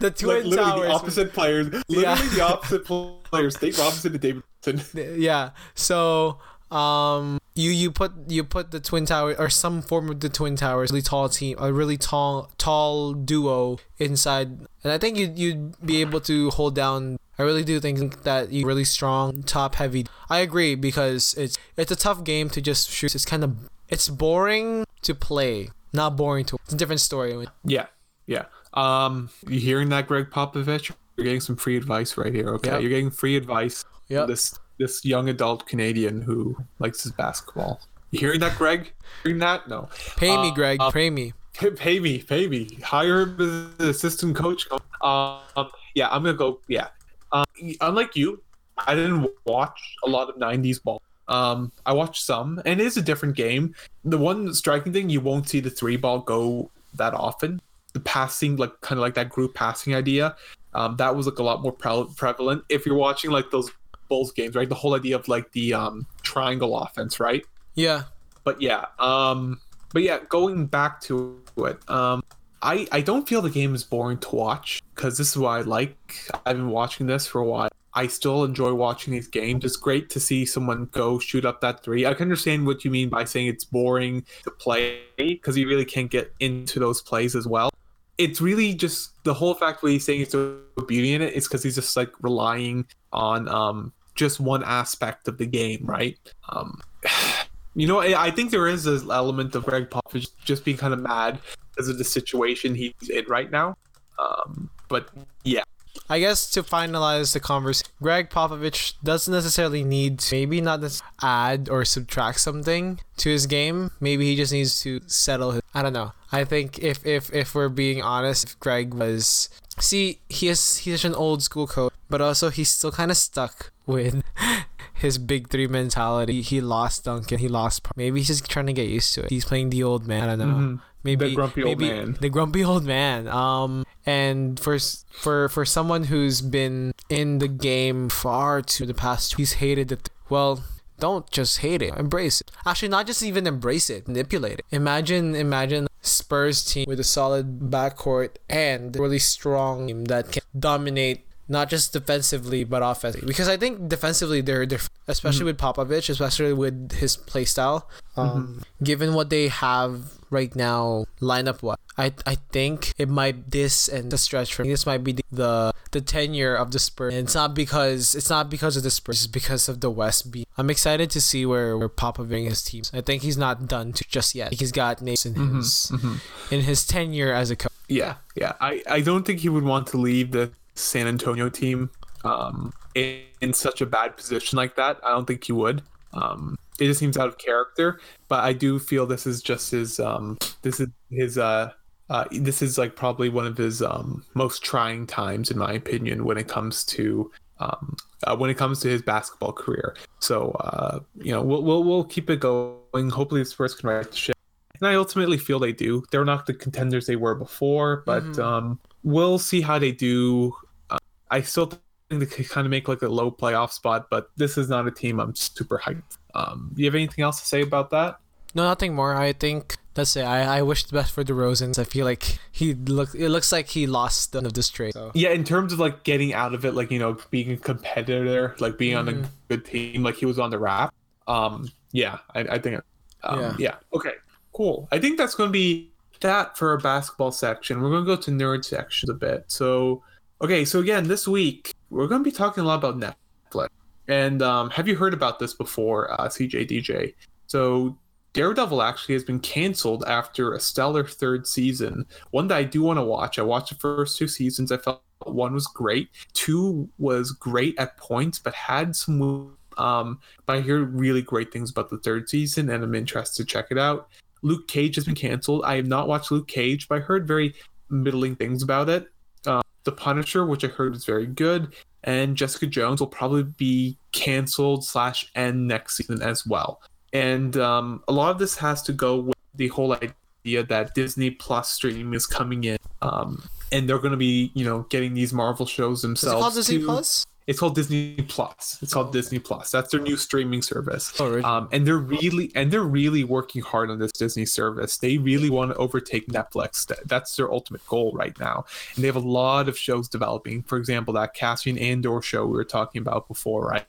the like twin literally towers the opposite players. Literally Yeah. the opposite players. Take Robinson and Davidson. yeah so um you you put you put the twin tower or some form of the twin towers really tall team a really tall tall duo inside and i think you'd, you'd be able to hold down i really do think that you really strong top heavy i agree because it's it's a tough game to just shoot it's kind of it's boring to play not boring to it's a different story Yeah, yeah. Um, you hearing that, Gregg Popovich? You're getting some free advice right here. Okay, Yep. you're getting free advice. From This this young adult Canadian who likes his basketball. You hearing that, Greg? Hearing that? No. pay me Uh, greg uh, pay me Pay me, pay me. Hire him as an assistant coach. Um, yeah, I'm gonna go. Yeah. Um, unlike you, I didn't watch a lot of '90s ball. Um, I watched some, and it is a different game. The one striking thing, you won't see the three ball go that often. The passing, like kind of like that group passing idea, um, that was like a lot more pre- prevalent. If you're watching like those Bulls games, right? The whole idea of like the um, triangle offense, right? yeah but yeah um but yeah going back to it um i i don't feel the game is boring to watch because this is what i like. I've been watching this for a while. I still enjoy watching these games. It's great to see someone go shoot up that three. I can understand what you mean by saying it's boring to play because you really can't get into those plays as well. It's really just the whole fact where he's saying it's a beauty in it is because he's just like relying on um just one aspect of the game right? Um you know, I think there is this element of Gregg Popovich just being kind of mad because of the situation he's in right now. Um, but yeah, I guess to finalize the conversation, Gregg Popovich doesn't necessarily need to maybe not add or subtract something to his game. Maybe he just needs to settle his. I don't know. I think if if if we're being honest, if Greg was see he is he's such an old school coach, but also he's still kind of stuck with his big three mentality. He lost Duncan. He lost. Par- Maybe he's just trying to get used to it. He's playing the old man. I don't know. Mhm. Maybe The grumpy old man. The grumpy old man. Um, and for for for someone who's been in the game far too the past, he's hated it. Well, don't just hate it. Embrace it. Actually, not just even embrace it. Manipulate it. Imagine, imagine Spurs team with a solid backcourt and really strong team that can dominate not just defensively but offensively. Because I think defensively they're, they're especially mm-hmm. with Popovich, especially with his play style. Mm-hmm. Um, Given what they have right now, lineup what I I think it might this and the stretch for me. This might be the, the the tenure of the Spurs. And it's not because it's not because of the Spurs. It's because of the West. Beat. I'm excited to see where where Popovich his teams. I think he's not done to just yet. He's got names in mm-hmm. his in his tenure as a coach. yeah, yeah. I I don't think he would want to leave the San Antonio team um, in, in such a bad position like that. I don't think he would. Um, it just seems out of character. But I do feel this is just his um, this is his uh. Uh, this is like probably one of his um, most trying times, in my opinion, when it comes to um, uh, when it comes to his basketball career. So uh, you know, we'll, we'll we'll keep it going. Hopefully, the Spurs can right the ship. And I ultimately feel they do. They're not the contenders they were before, but Mhm. um, we'll see how they do. I still think they could kind of make like a low playoff spot, but this is not a team I'm super hyped. Um, you have anything else to say about that? No, nothing more. I think That's it. I, I wish the best for DeRozan. I feel like he look. It looks like he lost none of this trade. So. Yeah, in terms of like getting out of it, like you know, being a competitor, like being on Mhm. a good team, like he was on the rap. Um, yeah, I, I think. Um, Yeah. yeah. Okay. Cool. I think that's going to be that for our basketball section. We're going to go to nerd sections a bit. So, okay. So again, this week we're going to be talking a lot about Netflix. And um, have you heard about this before, uh, CJ DJ? So Daredevil actually has been canceled after a stellar third season. One that I do want to watch. I watched the first two seasons. I felt one was great. Two was great at points, but had some. Um, but I hear really great things about the third season, and I'm interested to check it out. Luke Cage has been canceled. I have not watched Luke Cage, but I heard very middling things about it. The Punisher, which I heard is very good, and Jessica Jones will probably be canceled slash end next season as well. And um, a lot of this has to go with the whole idea that Disney Plus streaming is coming in, um, and they're going to be, you know, getting these Marvel shows Is it themselves. called Disney Plus? It's called Disney Plus. It's called Disney Plus. That's their new streaming service. Oh, really? Um, and they're really and they're really working hard on this Disney service. They really want to overtake Netflix. That's their ultimate goal right now. And they have a lot of shows developing. For example, that Cassian Andor show we were talking about before, right?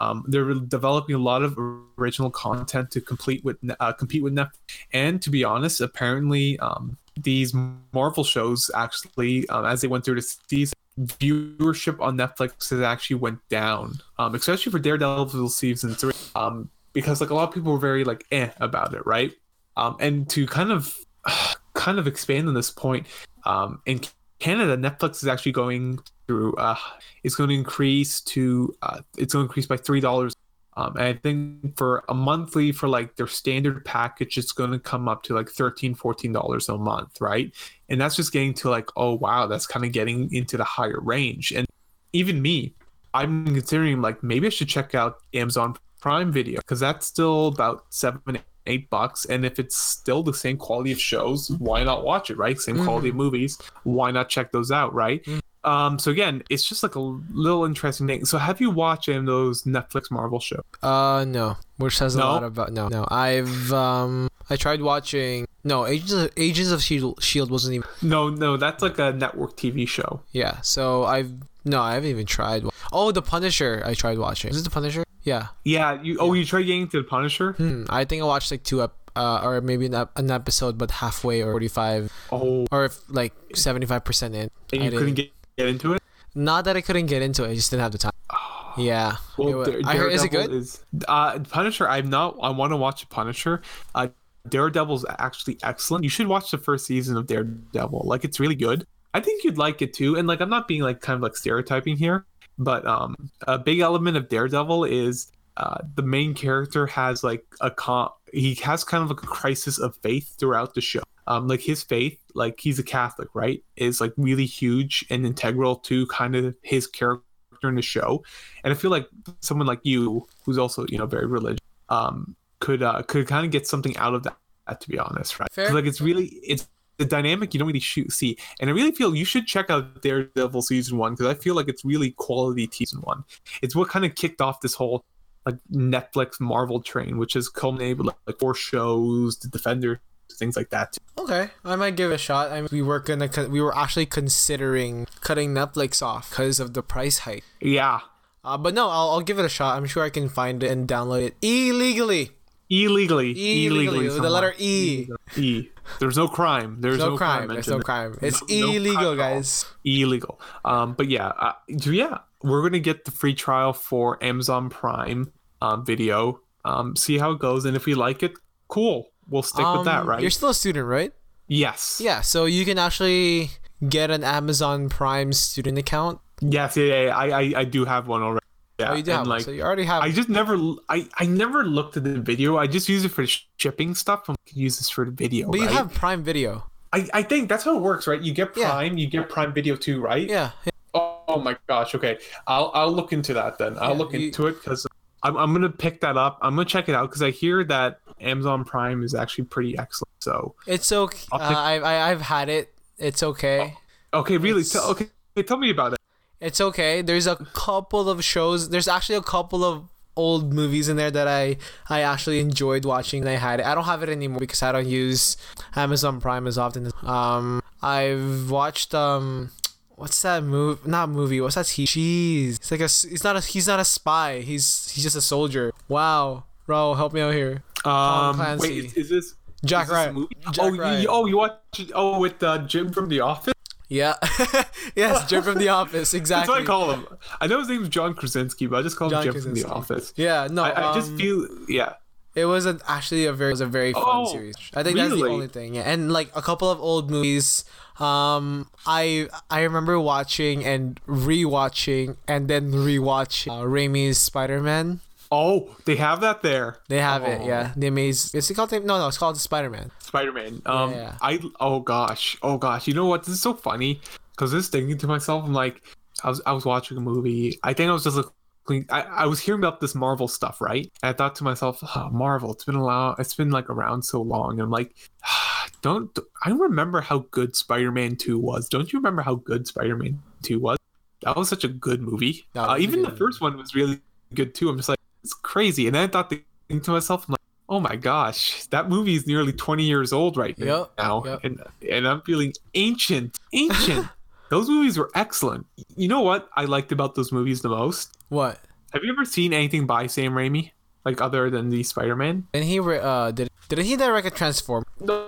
Um, they're developing a lot of original content to complete with uh, compete with Netflix. And to be honest, apparently um, these Marvel shows actually, um, as they went through the season, viewership on Netflix has actually went down, um, especially for Daredevil season three, um, because like a lot of people were very like eh about it, right? Um, and to kind of kind of expand on this point, um, in Canada, Netflix is actually going through uh, it's going to increase to uh, it's going to increase by three dollars. Um, and I think for a monthly for like their standard package, it's going to come up to like 13 dollars a month, right? And that's just getting to like, oh wow, that's kind of getting into the higher range. And even me, I'm considering like maybe I should check out Amazon Prime Video because that's still about seven, eight bucks. And if it's still the same quality of shows, why not watch it, right? Same quality of movies, why not check those out, right? Um, so again, it's just like a little interesting thing. So have you watched any of those Netflix Marvel shows? Uh, no. Which says a lot about no, no. I've um, I tried watching. No, Agents of, Agents of Shield. Shield wasn't even. No, no, that's like a network TV show. Yeah. So I've no, I haven't even tried. Oh, The Punisher. I tried watching. Is it The Punisher? Yeah. Yeah, you. Oh, you tried getting to the Punisher? Hmm. I think I watched like two ep- uh, or maybe an, an episode, but halfway or forty-five, Oh, or if like seventy-five percent in. and I you couldn't get, get into it. Not that I couldn't get into it. I just didn't have the time. Yeah. Well, It Dare- I heard. Is it good? Is, uh, Punisher. I'm not. I want to watch Punisher. Uh, Daredevil's actually excellent. You should watch the first season of Daredevil. Like it's really good. I think you'd like it too. And like I'm not being like kind of like stereotyping here, but um, a big element of Daredevil is uh, the main character has like a con. He has kind of like a crisis of faith throughout the show. Um, like his faith, like he's a Catholic, right, is like really huge and integral to kind of his character in the show. And I feel like someone like you, who's also you know very religious, um, could uh, could kind of get something out of that. To be honest, right? Like it's really it's the dynamic you don't really shoot, see, and I really feel you should check out Daredevil season one because I feel like it's really quality season one. It's what kind of kicked off this whole like Netflix Marvel train, which has culminated with like, like four shows, The Defender, things like that. Okay, I might give it a shot. I mean, we were gonna, we were actually considering cutting Netflix off because of the price hike. Yeah, Uh, but no, I'll, I'll give it a shot. I'm sure I can find it and download it illegally. illegally, Illegally, with the letter E. E. There's no crime. There's no, no, crime. There's no crime. It's No- no illegal, crime guys. illegal. Um, but yeah, uh, yeah, we're gonna get the free trial for Amazon Prime um, Video. Um, see how it goes, and if we like it, cool. We'll stick with that, Um, right? You're still a student, right? Yes. Yeah. So you can actually get an Amazon Prime student account. Yes. Yeah. yeah, yeah. I, I I do have one already. Yeah. Oh, you do and have one, so you already have. I just never I I never looked at the video. I just use it for shipping stuff. I can use this for the video. but you have Prime Video. I I think that's how it works, right? You get Yeah. Prime, you get Prime Video too, right? Yeah. Oh, oh my gosh. Okay, I'll I'll look into that then. I'll Yeah, look you- into it because I'm I'm gonna pick that up. I'm gonna check it out because I hear that Amazon Prime is actually pretty excellent. So It's okay. Uh, pick- I've I- I've had it. It's okay. okay, really? It's- So, okay, tell me about it. It's okay. There's a couple of shows. There's actually a couple of old movies in there that I I actually enjoyed watching. And I had it. I don't have it anymore because I don't use Amazon Prime as often. Um, I've watched um. What's that movie? Not movie. What's that? He. Jeez. It's like a. He's not a. He's not a spy. He's he's just a soldier. Wow. Raul, help me out here. Um, Clancy. wait, is, is this Jack is Ryan. movie? Jack oh, Ryan. You, oh, you watch? Oh, with uh, Jim from The Office. Yeah. yes, Jim from The Office. Exactly. That's Exactly. what I call him. I know his name's John Krasinski, but I just call him John Jim from The Office. Yeah. No. I, I just um, feel, yeah. It was a, actually a very it was a very fun Oh, series. I think that's the only thing. Yeah, and like a couple of old movies. Um, I I remember watching and rewatching and then rewatching uh, Raimi's Spider Man. Oh, they have that there. They have it. Oh. Yeah, the amazing. Is it called? No, no, it's called Spider Man. Spider Man. Um, Yeah. I oh gosh, oh gosh. You know what? This is so funny because this thinking to myself, I'm like, I was I was watching a movie. I think I was just looking. I, I was hearing about this Marvel stuff, right? And I thought to myself, oh, Marvel. It's been a while. It's been like around so long. And I'm like, don't. I remember how good Spider Man Two was. Don't you remember how good Spider Man Two was? That was such a good movie. Uh, even good the first one was really good too. I'm just like, it's crazy. And then I thought thinking to myself, I'm like, oh my gosh, that movie is nearly 20 years old right Yep, now, yep. and and I'm feeling ancient, ancient. those movies were excellent. You know what I liked about those movies the most? What? Have you ever seen anything by Sam Raimi, like other than the Spider-Man? And he re- uh did did he direct a Transform? No,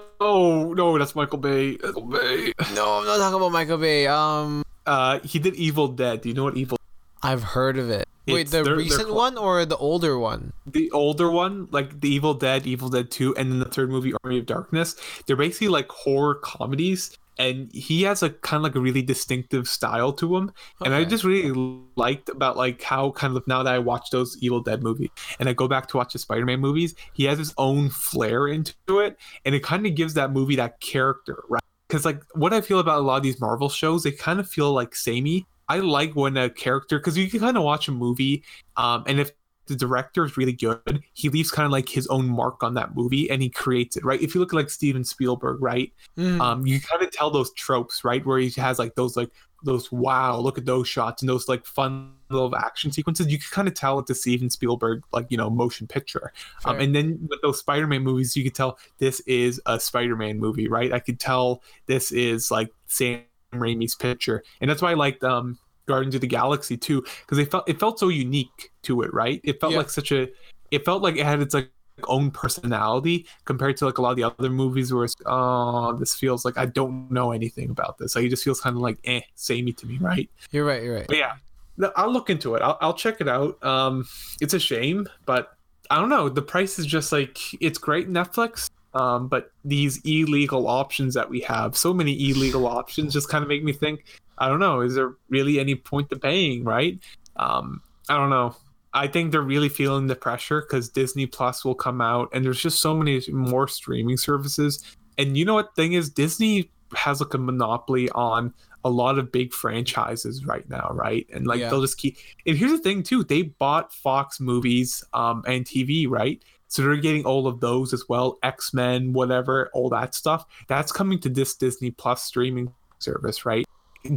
no, that's Michael Bay. Michael Bay. No, I'm not talking about Michael Bay. Um, Uh, he did Evil Dead. Do you know what Evil? I've heard of it. Wait, It's- the they're- they're recent cl- one or the older one? the older one, like the Evil Dead, Evil Dead 2, and then the third movie, Army of Darkness, they're basically like horror comedies. And he has a kind of like a really distinctive style to him. And I just really liked about like how kind of now that I watch those Evil Dead movies and I go back to watch the Spider Man movies, he has his own flair into it. And it kind of gives that movie that character, right? Because like what I feel about a lot of these Marvel shows, they kind of feel like samey. I like when a character because you can kind of watch a movie, um, and if the director is really good, he leaves kind of like his own mark on that movie and he creates it, right? If you look at like Steven Spielberg, right? Mhm. Um, you kind of tell those tropes, right? Where he has like those like those wow, look at those shots and those like fun little action sequences. You can kind of tell it's a Steven Spielberg like you know motion picture. Um, and then with those Spider-Man movies, you could tell this is a Spider-Man movie, right? I could tell this is like Sam Raimi's picture, and that's why I liked um Guardians of the Galaxy too, because it felt it felt so unique to it, right? It felt Yeah. like such a, it felt like it had its like own personality compared to like a lot of the other movies where it's oh this feels like I don't know anything about this. Like it just feels kind of like eh, samey to me, right? You're right. You're right. But yeah, no, I'll look into it. I'll, I'll check it out. Um, it's a shame, but I don't know. The price is just like it's great Netflix. Um, but these illegal options that we have, so many illegal options, just kind of make me think. I don't know. Is there really any point to paying? Right? Um, I don't know. I think they're really feeling the pressure because Disney Plus will come out, and there's just so many more streaming services. And you know what thing is, Disney has like a monopoly on a lot of big franchises right now, right? And like Yeah. they'll just keep. And here's the thing too: they bought Fox Movies um, and TV, right? So they're getting all of those as well. X Men, whatever, all that stuff. That's coming to this Disney Plus streaming service, right?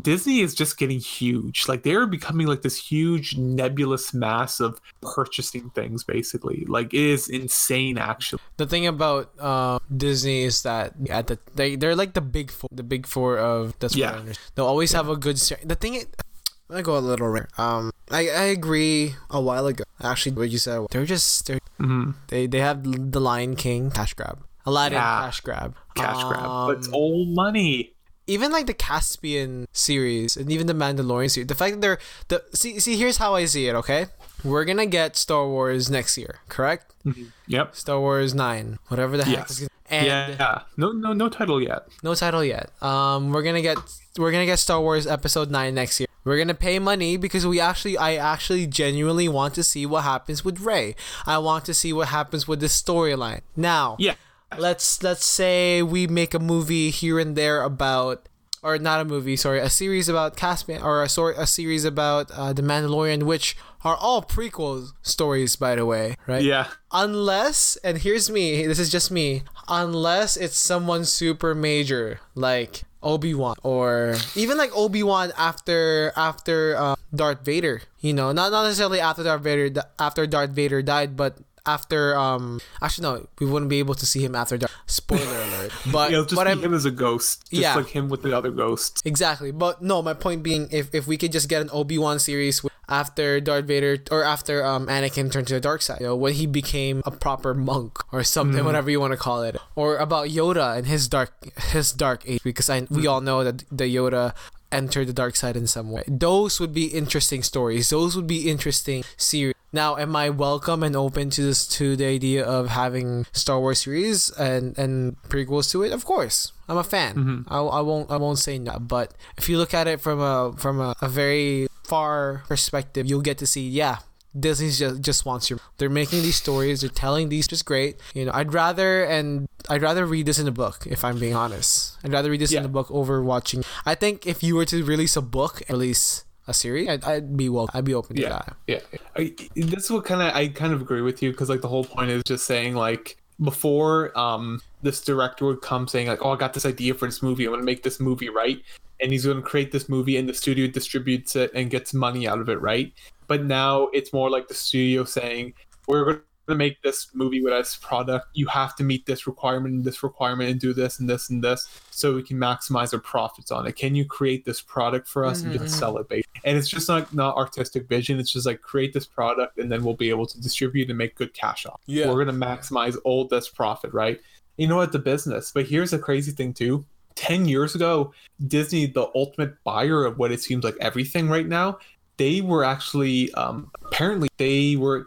Disney is just getting huge. Like they're becoming like this huge nebulous mass of purchasing things, basically. Like it is insane, actually. The thing about uh, Disney is that at the they they're like the big four, the big four of that's what Yeah. They'll always have a good. Ser- the thing is, I'm gonna go a little rare. Um, I I agree. A while ago, actually, what you said, they're just they're Mhm. they they have the Lion King cash grab, Aladdin Yeah. cash grab, Cash grab, but it's Um, all money. even like the Cassian series and even the Mandalorian series. The fact that they're the see see here's how I see it. Okay, we're gonna get Star Wars next year, correct? Yep. Star Wars nine, whatever the heck. Yes. is And yeah. No, no, no title yet. no title yet. Um, we're gonna get we're gonna get Star Wars Episode Nine next year. We're gonna pay money because we actually, I actually genuinely want to see what happens with Rey. I want to see what happens with this storyline. Now, Yeah. let's let's say we make a movie here and there about or not a movie sorry a series about Cassian or a sort a series about uh, the Mandalorian which are all prequel stories by the way right Yeah. unless and here's me this is just me unless it's someone super major like Obi Wan, or even like Obi Wan after after uh, Darth Vader. You know, not not necessarily after Darth Vader after Darth Vader died, but after um actually no we wouldn't be able to see him after Darth spoiler alert but Yeah, just but him as a ghost. Just Yeah. like him with the other ghosts. Exactly, but no. My point being, if, if we could just get an Obi Wan series with- after Darth Vader or after um Anakin turned to the dark side, you know, when he became a proper monk or something, whatever you want to call it, or about Yoda and his dark his dark age, because I we all know that the Yoda entered the dark side in some way. Those would be interesting stories. Those would be interesting series. Now, am I welcome and open to this to the idea of having Star Wars series and and prequels to it? Of course, I'm a fan. I, I won't I won't say no. But if you look at it from a from a, a very far perspective, you'll get to see yeah. Disney just just wants your. They're making these stories. They're telling these just great. You know, I'd rather and I'd rather read this in a book if I'm being honest. I'd rather read this in Yeah. a book over watching. I think if you were to release a book, and release a series, I'd, I'd be well. I'd be open to Yeah. that. Yeah, I, this is what kind of I kind of agree with you because like the whole point is just saying like before um this director would come saying like oh I got this idea for this movie. I'm gonna make this movie right? And he's gonna create this movie and the studio distributes it and gets money out of it right? But now it's more like the studio saying we're gonna make this movie with this product. You have to meet this requirement and this requirement and do this and this and this so we can maximize our profits on it. Can you create this product for us and just mm-hmm. sell it basically and it's just not not artistic vision. It's just like create this product and then we'll be able to distribute and make good cash off. Yeah. we're going to maximize all this profit right you know what? The business. But here's the crazy thing too. 10 years ago disney the ultimate buyer of what it seems like everything right now they were actually um apparently they were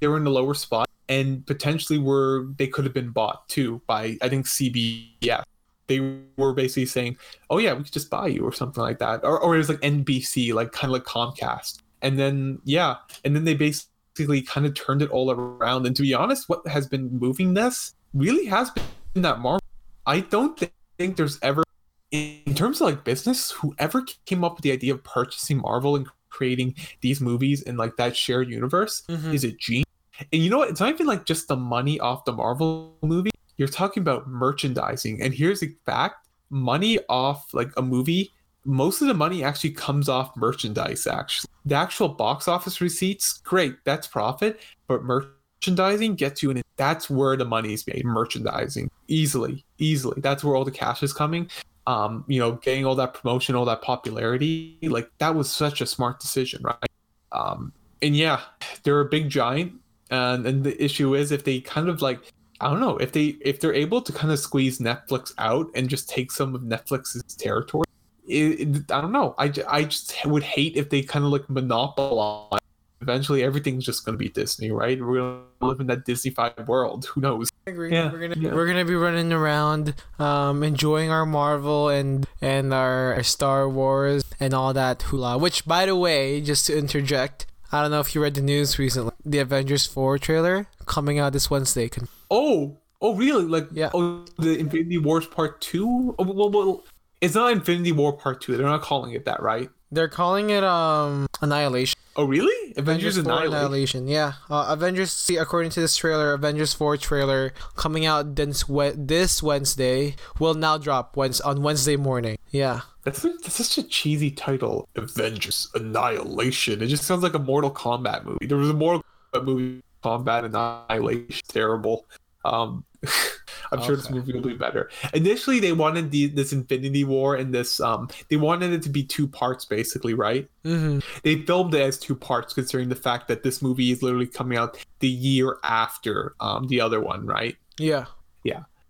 they were in the lower spot and potentially were they could have been bought too by i think cbs they were basically saying oh yeah we could just buy you or something like that. Or, or it was like nbc like kind of like comcast. And then yeah and then they basically kind of turned it all around. And to be honest what has been moving this really has been that marvel. I don't thi- think there's ever in terms of like business whoever came up with the idea of purchasing marvel and creating these movies in like that shared universe Mhm. is a genius and you know what? It's not even like just the money off the marvel movie. You're talking about merchandising. And here's the fact. Money off like a movie most of the money actually comes off merchandise actually. The actual box office receipts great that's profit. But merchandising gets you in that's where the money is made merchandising easily easily that's where all the cash is coming um you know getting all that promotion all that popularity like that was such a smart decision right um and yeah they're a big giant and and the issue is if they kind of like I don't know if they if they're able to kind of squeeze Netflix out and just take some of Netflix's territory. It, it- I don't know. I, I just would hate if they kind of like monopolize. Eventually, everything's just going to be Disney, right? We're going to live in that Disneyfied world. Who knows? I agree. Yeah, we're gonna yeah. we're gonna be running around, um, enjoying our Marvel and and our, our Star Wars and all that hula. Which, by the way, just to interject, I don't know if you read the news recently. The Avengers Four trailer coming out this Wednesday. Con- Oh, oh, really? Like, Yeah. oh, the Infinity Wars Part Two. Oh, well, well, it's not Infinity War Part Two. They're not calling it that, right? They're calling it um Annihilation. Oh, really? Avengers, 4 Annihilation. Annihilation. Yeah. Uh, Avengers. See, according to this trailer, Avengers Four trailer coming out this we- this Wednesday will now drop on Wednesday morning. Yeah. That's, such- that's such a cheesy title. Avengers Annihilation. It just sounds like a Mortal Kombat movie. There was a Mortal Kombat movie, Kombat Annihilation. Terrible. Um, I'm sure this Okay. movie will be better. Initially, they wanted the, this Infinity War and this. Um, they wanted it to be two parts, basically, right? Mm-hmm. They filmed it as two parts, considering the fact that this movie is literally coming out the year after um, the other one, right? Yeah.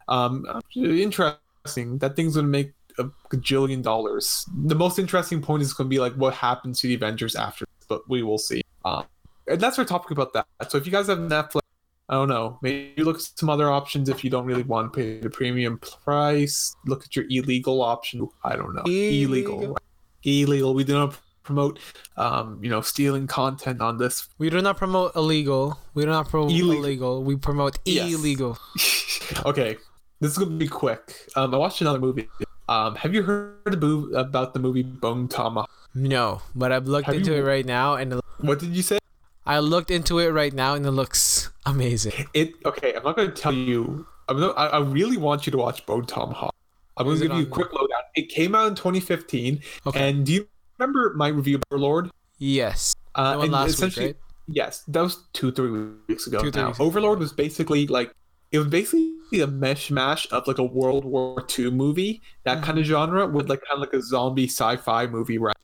Um, interesting. That thing's gonna make a gajillion dollars. The most interesting point is gonna be like what happens to the Avengers after, but we will see. Um, and that's our topic about that. So if you guys have Netflix, I don't know, maybe look at some other options if you don't really want to pay the premium price. Look at your illegal option. I don't know, illegal, Illegal. illegal. We do not promote, um, you know, stealing content on this We do not promote illegal. We do not promote Illegal. illegal. We promote Yes. illegal. okay, this is gonna be quick. Um, I watched another movie. Um, have you heard about about the movie Bone Tomahawk? No, but I've looked Have into you- it right now, and What did you say? I looked into it right now, and it looks amazing. It okay. I'm not gonna tell you. I'm not, I, I really want you to watch Bone Tomahawk. I'm Is gonna it give you a quick lowdown. it came out in 2015. Okay. And do you remember my review of Overlord? Yes. Uh, and last week, essentially- right? Yes, that was two, three weeks ago. Two, three now. weeks ago. Overlord was basically like it was basically a mishmash of like a World War II movie, that kind Mm-hmm. of genre, with like kind of like a zombie sci-fi movie. Right?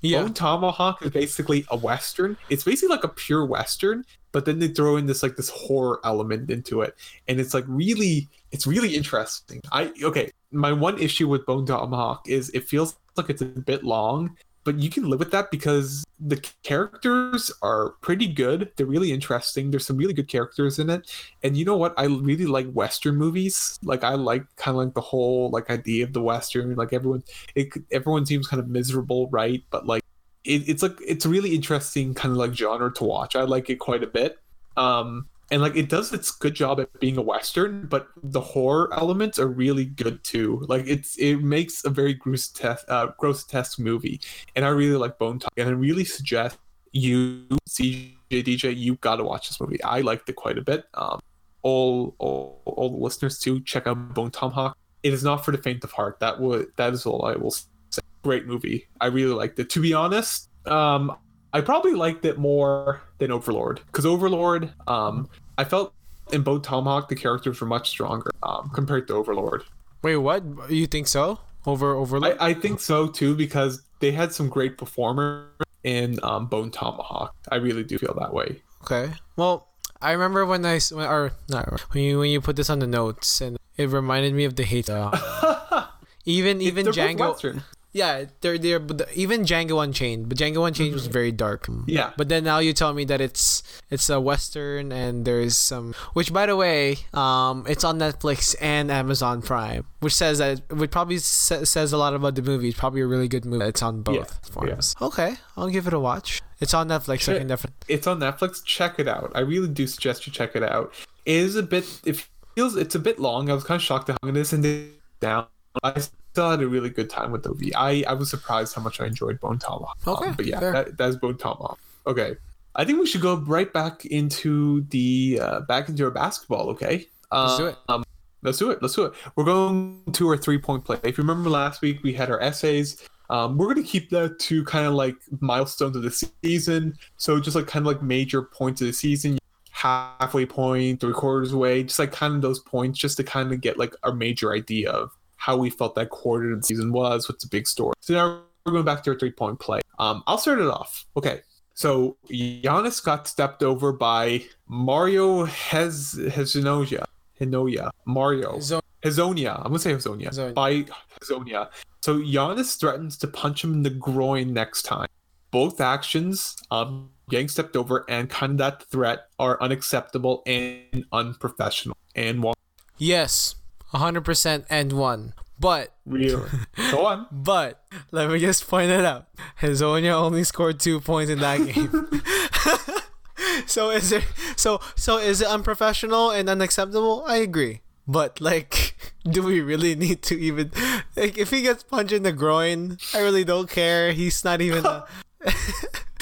Yeah. Bone Tomahawk is basically a western. It's basically like a pure western, but then they throw in this like this horror element into it, and it's like really, it's really interesting. I okay. My one issue with Bone Tomahawk is it feels like it's a bit long, but you can live with that because the characters are pretty good. They're really interesting. There's some really good characters in it, and you know what? I really like western movies. Like I like kind of like the whole like idea of the western. Like everyone, it everyone seems kind of miserable, right? But like it, it's like it's a really interesting kind of like genre to watch. I like it quite a bit. Um, and like it does its good job at being a western, but the horror elements are really good too. Like it's it makes a very gross test uh grotesque movie, and I really like Bone Talk, and I really suggest you CJ DJ you got to watch this movie. I liked it quite a bit. Um, all all all the listeners too check out Bone Tomahawk. It is not for the faint of heart. That would that is all I will say. Great movie. I really liked it. To be honest, um, I probably liked it more than Overlord because Overlord, um, I felt in Bone Tomahawk the characters were much stronger um, compared to Overlord. Wait, what? You think so? Over Overlord? I, I think so too because they had some great performers in um, Bone Tomahawk. I really do feel that way. Okay. Well, I remember when I when, or not when you when you put this on the notes, and it reminded me of the hate. Uh, even even Django. Yeah, they're they're but the, even Django Unchained, but Django Unchained was very dark. Yeah. But then now you tell me that it's it's a western and there's some which by the way, um it's on Netflix and Amazon Prime, which says that which probably sa- says a lot about the movie. It's probably a really good movie. It's on both Yeah, forms. Okay, I'll give it a watch. It's on Netflix. I can definitely It's on Netflix. Check it out. I really do suggest you check it out. It is a bit. It feels it's a bit long. I was kind of shocked at how this and down. I still had a really good time with the movie. I I was surprised how much I enjoyed Bone Tomahawk. Okay, Um, but yeah, that, that's Bone Tomahawk. Okay, I think we should go right back into the uh, back into our basketball. Okay, Let's do it. Um, let's do it. Let's do it. We're going to our three point play. If you remember last week, we had our essays. Um, we're going to keep that to kind of like milestones of the season. So just like kind of like major points of the season, halfway point, three quarters way, just like kind of those points, just to kind of get like a major idea of how we felt that quarter of the season was, what's the big story. So now we're going back to our three point play. Um, I'll start it off. Okay. So Giannis got stepped over by Mario Hez Hezinoja. Hinoya. Mario. Zo- Hazonia. I'm gonna say Hazonia. Hazonia. By Hazonia. So Giannis threatens to punch him in the groin next time. Both actions, um, getting stepped over and kind of that threat are unacceptable and unprofessional. And one Yes, 100% and one. But real. Go on. but let me just point it out. Hazonia only scored 2 points in that game. so is it so so is it unprofessional and unacceptable? I agree. But like do we really need to even like if he gets punched in the groin, I really don't care. He's not even a,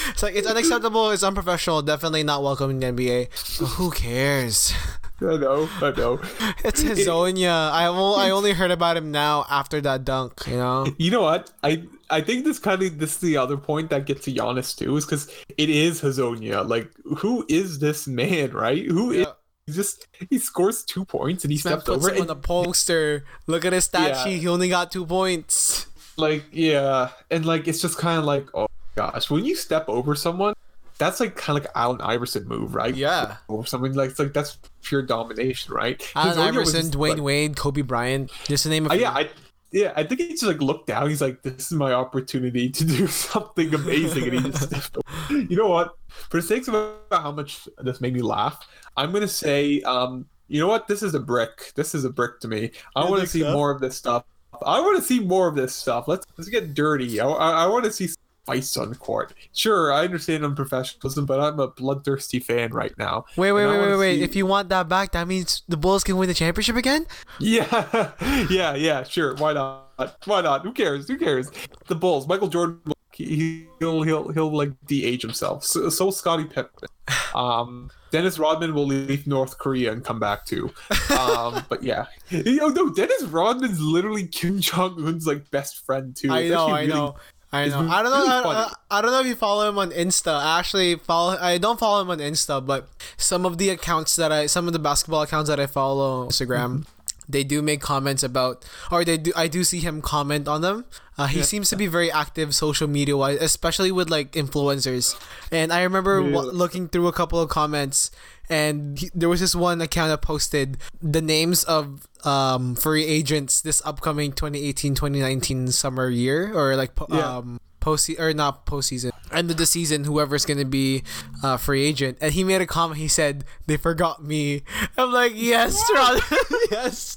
It's like it's unacceptable, it's unprofessional, definitely not welcome in the NBA. But who cares? I know. I know. It's Hazonia. I will, I only heard about him now after that dunk, you know? You know what? I I think this kind of this is the other point that gets to Giannis too, is because it is Hazonia. Like, who is this man? Right? Who is Yeah. he just he scores two points and he Man stepped puts over him on and the poster. Look at his statue. Yeah. He only got two points. like yeah, and like it's just kind of like oh gosh, when you step over someone, that's like kind of like Allen Iverson move, right? Yeah. Or something like it's like that's pure domination, right? Allen Iverson, just, Dwyane like- Wade, Kobe Bryant. Just to name a Uh, yeah, I yeah, I think he just like looked down. He's like, "This is my opportunity to do something amazing," and he just. You know what? For the sake of how much this made me laugh, I'm gonna say, um, you know what? This is a brick. This is a brick to me. I want to see so? more of this stuff. I want to see more of this stuff. Let's let's get dirty. I, I, I want to see fights on court. Sure, I understand unprofessionalism, but I'm a bloodthirsty fan right now. Wait, wait, wait, wait, wait. see- If you want that back, that means the Bulls can win the championship again? Yeah, yeah, yeah, sure. Why not? Why not? Who cares? Who cares? The Bulls. Michael Jordan he'll he'll he'll like de-age himself. So, so Scottie Pippen. Um, Dennis Rodman will leave North Korea and come back too. Um, but yeah, you know, no, Dennis Rodman's literally Kim Jong Un's like best friend too. I know, I really- know. I know. I don't know. really I. I, I don't know if you follow him on Insta. I actually follow. I don't follow him on Insta, but some of the accounts that I, some of the basketball accounts that I follow on Instagram, mm-hmm. They do make comments about, or they do. I do see him comment on them. Uh, he seems to be very active social media wise, especially with like influencers. And I remember Yeah. wa- looking through a couple of comments, and he, there was this one account that posted the names of um free agents this upcoming 2018-2019 summer year or like po- Yeah. Um post or not postseason end of the season whoever's gonna be uh free agent and he made a comment he said they forgot me i'm like yes Ron, yes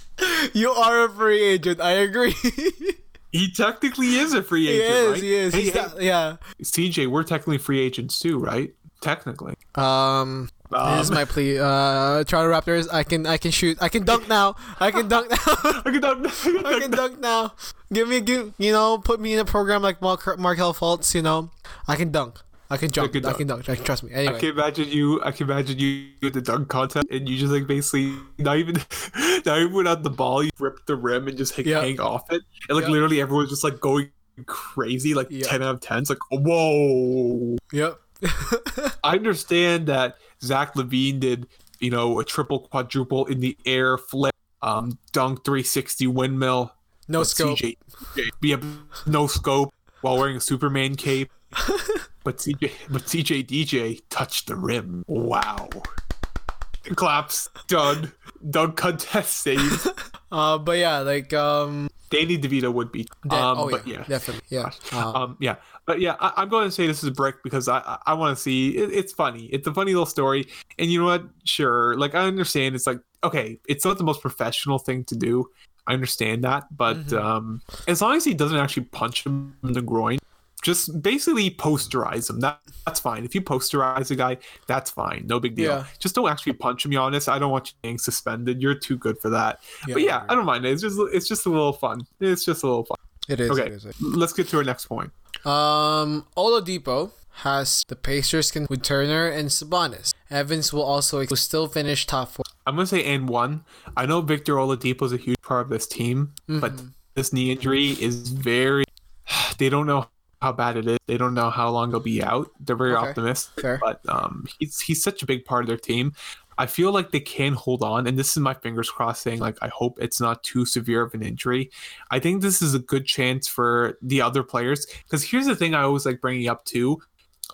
you are a free agent i agree He technically is a free agent. he is right? he is Hey, He's hey, yeah CJ, we're technically free agents too, right? Technically. um this is Um, my plea. Uh, Toronto Raptors. I can, I can shoot. I can dunk now. I can dunk now. I can dunk- I can dunk now. Give me, give you know, put me in a program like Mark Markelle Fultz. You know, I can dunk. I can jump. I can can dunk. dunk. I can trust me. I can imagine you. I can imagine you at the dunk contest, and you just like basically not even, not even without the ball, you rip the rim and just like, Yeah. hang off it, and like Yeah. literally everyone's just like going crazy, like Yeah. ten out of ten. It's like whoa. yep. I understand that Zach LaVine did, you know, a triple quadruple in the air flip, um, dunk 360 windmill. No scope. CJ, yeah, no scope while wearing a Superman cape. but CJ, but CJ DJ touched the rim. Wow. Claps done. Dunk contest saved. Uh, but yeah, like um, Danny DeVito would be. Um, oh but yeah, yeah. definitely, yeah. Uh, Um, yeah, but yeah, I, I'm going to say this is a brick because I I, I want to see it, it's funny. It's a funny little story, and you know what? Sure, like I understand. It's like okay, it's not the most professional thing to do. I understand that, but Mhm. um, as long as he doesn't actually punch him in the groin, just basically posterize him. That that's fine. If you posterize a guy, that's fine. No big deal. Yeah. Just don't actually punch him. Giannis. I don't want you being suspended. You're too good for that. yeah, but yeah, I don't mind it. It's just it's just a little fun. It's just a little fun. it is. okay. It is. Let's get to our next point. Um, Oladipo has the Pacers can with Turner and Sabonis. Evans will also will still finish top four. I'm gonna say and one. I know Victor Oladipo is a huge part of this team, but Mhm. this knee injury is very. They don't know how bad it is. They don't know how long he'll be out. They're very Okay. optimistic, Fair. but um, he's he's such a big part of their team. I feel like they can hold on, and this is my fingers crossed saying like I hope it's not too severe of an injury. I think this is a good chance for the other players because here's the thing I always like bringing up too.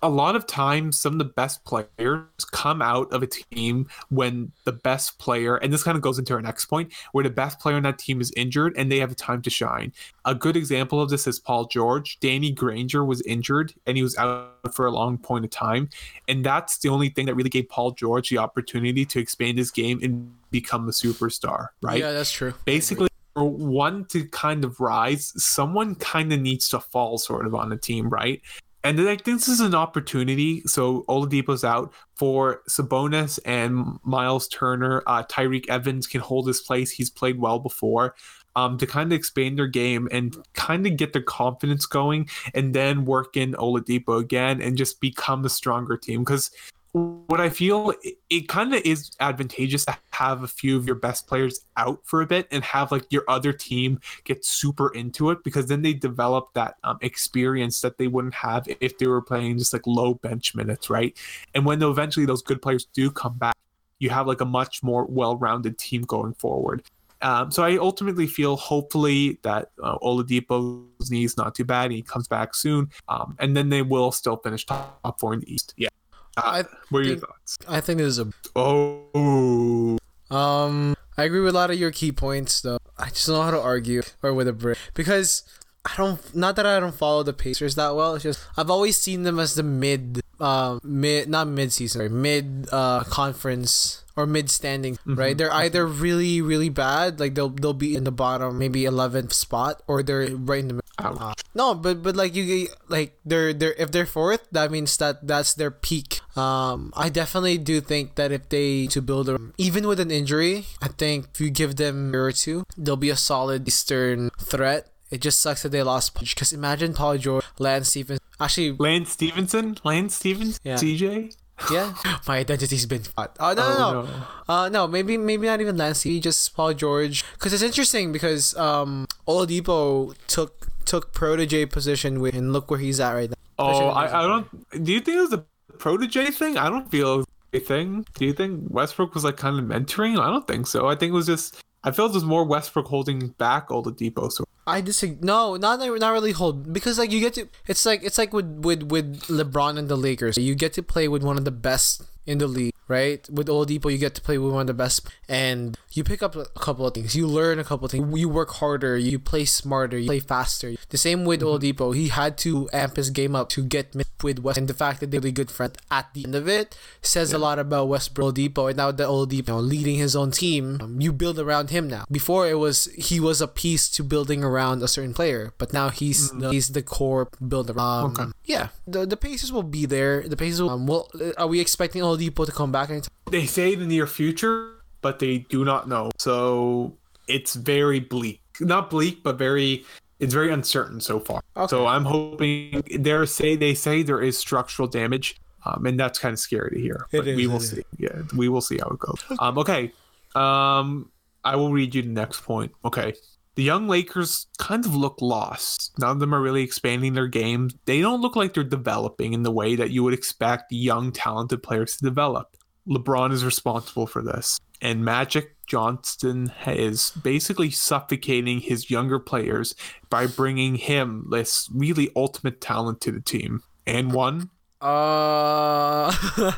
A lot of times, some of the best players come out of a team when the best player, and this kind of goes into our next point, where the best player on that team is injured and they have a time to shine. A good example of this is Paul George. Danny Granger was injured and he was out for a long point of time. And that's the only thing that really gave Paul George the opportunity to expand his game and become a superstar, right? Yeah, that's true. Basically, for one to kind of rise, someone kind of needs to fall sort of on the team, right? And I think this is an opportunity. So Oladipo's out for Sabonis and Miles Turner. Uh, Tyreke Evans can hold his place. He's played well before. Um, to kind of expand their game and kind of get their confidence going, and then work in Oladipo again and just become a stronger team. Because what I feel it, it kind of is advantageous to have a few of your best players out for a bit and have like your other team get super into it because then they develop that um, experience that they wouldn't have if they were playing just like low bench minutes, right? And when eventually those good players do come back, you have like a much more well-rounded team going forward. Um, so I ultimately feel hopefully that uh, Oladipo's knee is not too bad. He comes back soon, um, and then they will still finish top four in the East. Yeah. Uh, I what are your thoughts? I think this is a Oh, Um, I agree with a lot of your key points, though. I just don't know how to argue or with a brick because I don't. Not that I don't follow the Pacers that well. It's just I've always seen them as the mid, uh, mid not mid season, sorry, mid uh conference or mid standing. Right? They're either really really bad, like they'll they'll be in the bottom, maybe eleventh spot, or they're right in the middle. Uh, no, but but like you like they're they're if they're fourth, that means that that's their peak. Um, I definitely do think that if they to build a even with an injury, I think if you give them a year or two, they'll be a solid Eastern threat. It just sucks that they lost because imagine Paul George, Lance Stevens, Actually, Lance Stephenson, Lance Stevens, Yeah. CJ. yeah, my identity's been fought. Oh no, no, no. no. Uh, no, maybe maybe not even Lance. Maybe just Paul George. Because it's interesting because um, Oladipo took took protege position with, and look where he's at right now. Oh, I, I don't. Do you think it was a protege thing? I don't feel a thing. Do you think Westbrook was like kind of mentoring? I don't think so. I think it was just. I felt it was more Westbrook holding back Oladipo. So I disagree. No, not not really hold because like you get to. It's like it's like with with with LeBron and the Lakers. You get to play with one of the best in the league, right? With Oladipo, you get to play with one of the best, and you pick up a couple of things. You learn a couple of things. You work harder. You play smarter. You play faster. The same with Oladipo. He had to amp his game up to get with West, and the fact that they're really good friends at the end of it says a lot about Westbrook Oladipo. And now that Oladipo you know, leading his own team, um, you build around him now. Before it was he was a piece to building around a certain player, but now he's the, he's the core builder. Um, Okay. Yeah, the the Pacers will be there. The Pacers will. Um, will are we expecting Oladipo to come back anytime? they say the near future, but they do not know. So it's very bleak. Not bleak, but very. It's very uncertain so far. Okay. So I'm hoping there say they say there is structural damage, um, and that's kind of scary to hear. It But is, we will it is. see. Yeah, we will see how it goes. Um, okay. Um, I will read you the next point. Okay. The young Lakers kind of look lost. None of them are really expanding their game. They don't look like they're developing in the way that you would expect young, talented players to develop. LeBron is responsible for this. And Magic Johnson is basically suffocating his younger players by bringing him this really ultimate talent to the team. And one, Uh,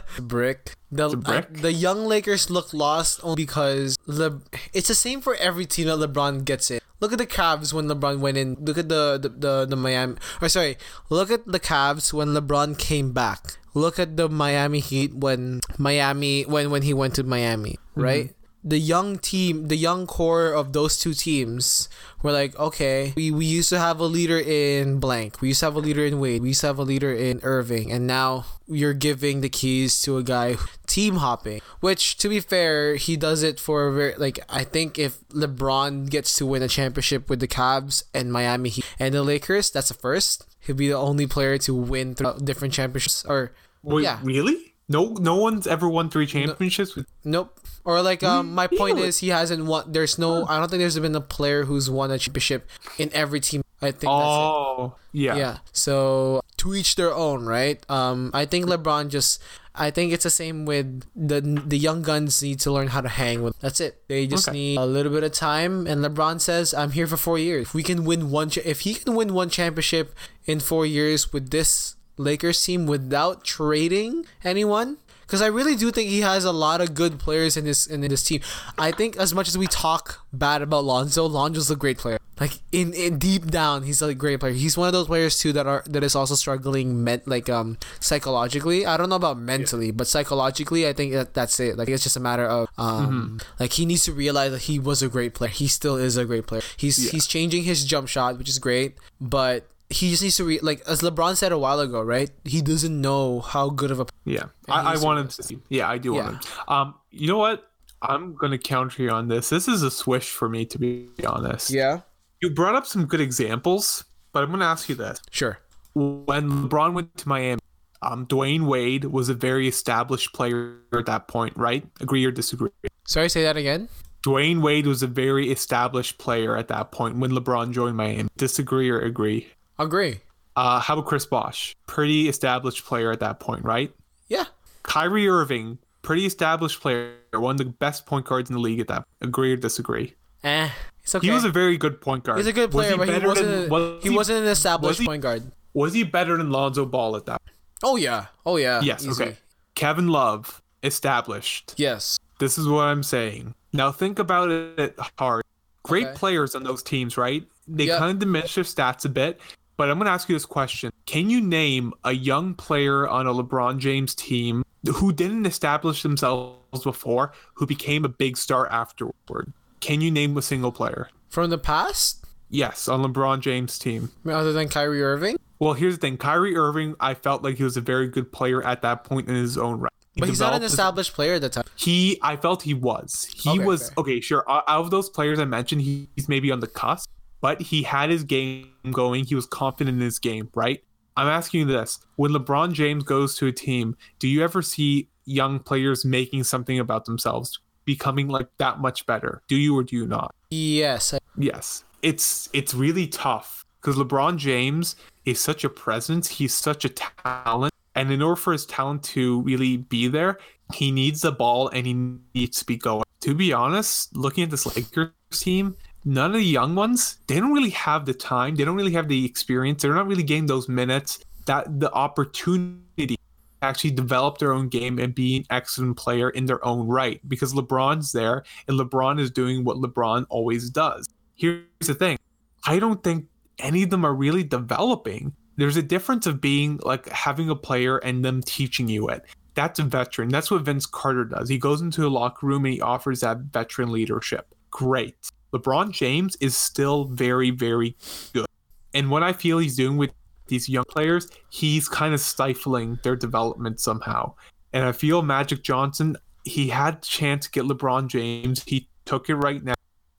brick. The a brick? the young Lakers look lost only because Le- it's the same for every team that LeBron gets in. Look at the Cavs when LeBron went in. Look at the the, the, the Miami. Or sorry, look at the Cavs when LeBron came back. Look at the Miami Heat when Miami when when he went to Miami, mm-hmm. right? The young team, the young core of those two teams were like, okay, we, we used to have a leader in blank. We used to have a leader in Wade. We used to have a leader in Irving. And now you're giving the keys to a guy who- team hopping, which to be fair, he does it for a very, like, I think if LeBron gets to win a championship with the Cavs and Miami Heat and the Lakers, that's a first. He'll be the only player to win different championships or wait, yeah. really? No, no one's ever won three championships. with Nope. Or like um, my point is he hasn't won. There's no. I don't think there's been a player who's won a championship in every team. I think that's Oh, yeah. Yeah. So to each their own, right? Um, I think LeBron just. I think it's the same with the the young guns need to learn how to hang with. That's it. They just Okay. need a little bit of time. And LeBron says, "I'm here for four years. If we can win one, cha- if he can win one championship in four years with this Lakers team without trading anyone." Because I really do think he has a lot of good players in this in this team. I think as much as we talk bad about Lonzo, Lonzo's a great player. Like in, in deep down, he's a great player. He's one of those players too that are that is also struggling ment like um psychologically. I don't know about mentally, but psychologically, I think that that's it. Like it's just a matter of um like he needs to realize that he was a great player. He still is a great player. He's Yeah. he's changing his jump shot, which is great, but he just needs to re- like as LeBron said a while ago, right? He doesn't know how good of a Yeah, I, I he's want him to see. Yeah, I do want him. Um, you know what? I'm gonna counter you on this. This is a swish for me, to be honest. yeah. You brought up some good examples, but I'm gonna ask you this: Sure. When LeBron went to Miami, um, Dwyane Wade was a very established player at that point, right? Agree or disagree? Sorry, say that again. Dwyane Wade was a very established player at that point when LeBron joined Miami. Disagree or agree? Agree. Uh, how about Chris Bosh? Pretty established player at that point, right? Yeah. Kyrie Irving, pretty established player, one of the best point guards in the league at that. Agree or disagree? Eh. It's okay. He was a very good point guard. He's a good Was player, but he wasn't. than- was he, wasn't an established was he- point guard. Was he better than Lonzo Ball at that? Oh yeah. Oh yeah. Yes. Easy. Okay. Kevin Love, established. Yes. This is what I'm saying. Now think about it hard. Great Okay. players on those teams, right? They Yep. kind of diminish their stats a bit. But I'm going to ask you this question. Can you name a young player on a LeBron James team who didn't establish themselves before, who became a big star afterward? Can you name a single player? From the past, Yes, on LeBron James' team. other than Kyrie Irving, Well, here's the thing. Kyrie Irving, I felt like he was a very good player at that point in his own right. He but he's not an established player at the time. He, I felt he was. He Okay, was fair. okay. Sure, out out of those players I mentioned, he- he's maybe on the cusp, but he had his game going. He was confident in his game, right? I'm asking you this: When LeBron James goes to a team, do you ever see young players making something about themselves, becoming like that much better? Do you or do you not? Yes. I- Yes, it's it's really tough because LeBron James is such a presence. He's such a talent, and in order for his talent to really be there, he needs the ball and he needs to be going. To be honest, looking at this Lakers team, none of the young ones they don't really have the time. They don't really have the experience. They're not really getting those minutes. That the opportunity to actually develop their own game and be an excellent player in their own right because LeBron's there and LeBron is doing what LeBron always does here's the thing i don't think any of them are really developing there's a difference of being like having a player and them teaching you it that's a veteran that's what vince carter does he goes into a locker room and he offers that veteran leadership great lebron james is still very very good and what i feel he's doing with these young players he's kind of stifling their development somehow and i feel magic johnson he had a chance to get lebron james he took it right now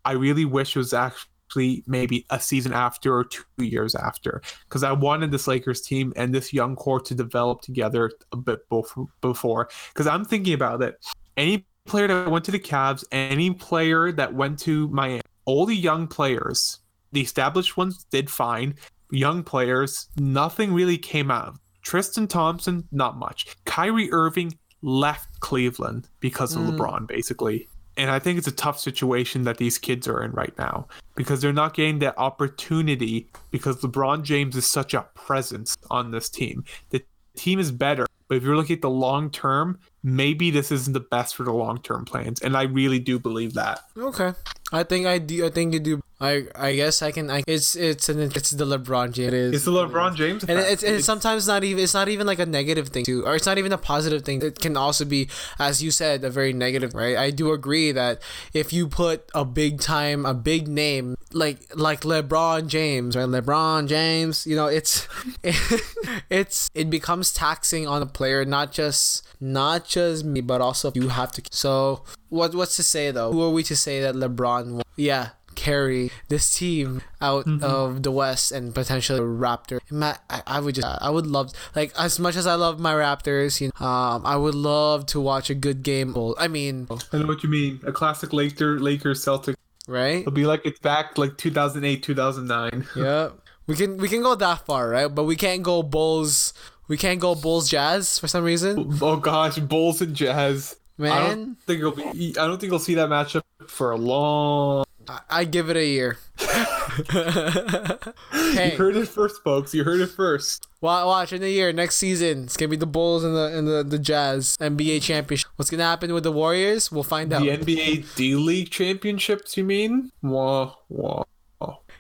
I really wish it was actually maybe a season after or two years after because I wanted this Lakers team and this young core to develop together a bit before. Because I'm thinking about it. Any player that went to the Cavs, any player that went to Miami, all the young players, the established ones did fine. Young players, nothing really came out of. Tristan Thompson, not much. Kyrie Irving left Cleveland because of mm. LeBron, basically. And I think it's a tough situation that these kids are in right now because they're not getting that opportunity because LeBron James is such a presence on this team. The team is better, but if you're looking at the long term, maybe this isn't the best for the long term plans. And I really do believe that. Okay. I think I do. I think you do. I I guess I can. I, it's it's an it's the LeBron James. It is. It's the LeBron James, and it's, it's sometimes not even. It's not even like a negative thing too, or it's not even a positive thing. It can also be, as you said, a very negative. Right. I do agree that if you put a big time, a big name like like LeBron James, right? LeBron James. You know, it's it's it becomes taxing on a player, not just not just me, but also you have to. So what what's to say though? Who are we to say that LeBron? Will, yeah, carry this team out mm-hmm. of the West and potentially Raptor. I, I would just, I would love, like, as much as I love my Raptors, you know, um, I would love to watch a good game. I mean, I know what you mean. A classic Laker, Lakers, Celtics. Right. It'll be like it's back like 2008, 2009. yeah. We can we can go that far, right? But we can't go Bulls. We can't go Bulls Jazz for some reason. Oh gosh, Bulls and Jazz. Man, I don't think it'll be. I don't think we'll see that matchup for a long. I, I give it a year. hey, you heard it first, folks. You heard it first. Watch, watch in a year, next season, it's gonna be the Bulls and the and the, the Jazz NBA championship. What's gonna happen with the Warriors? We'll find out. The NBA D League championships, you mean? Wah wah.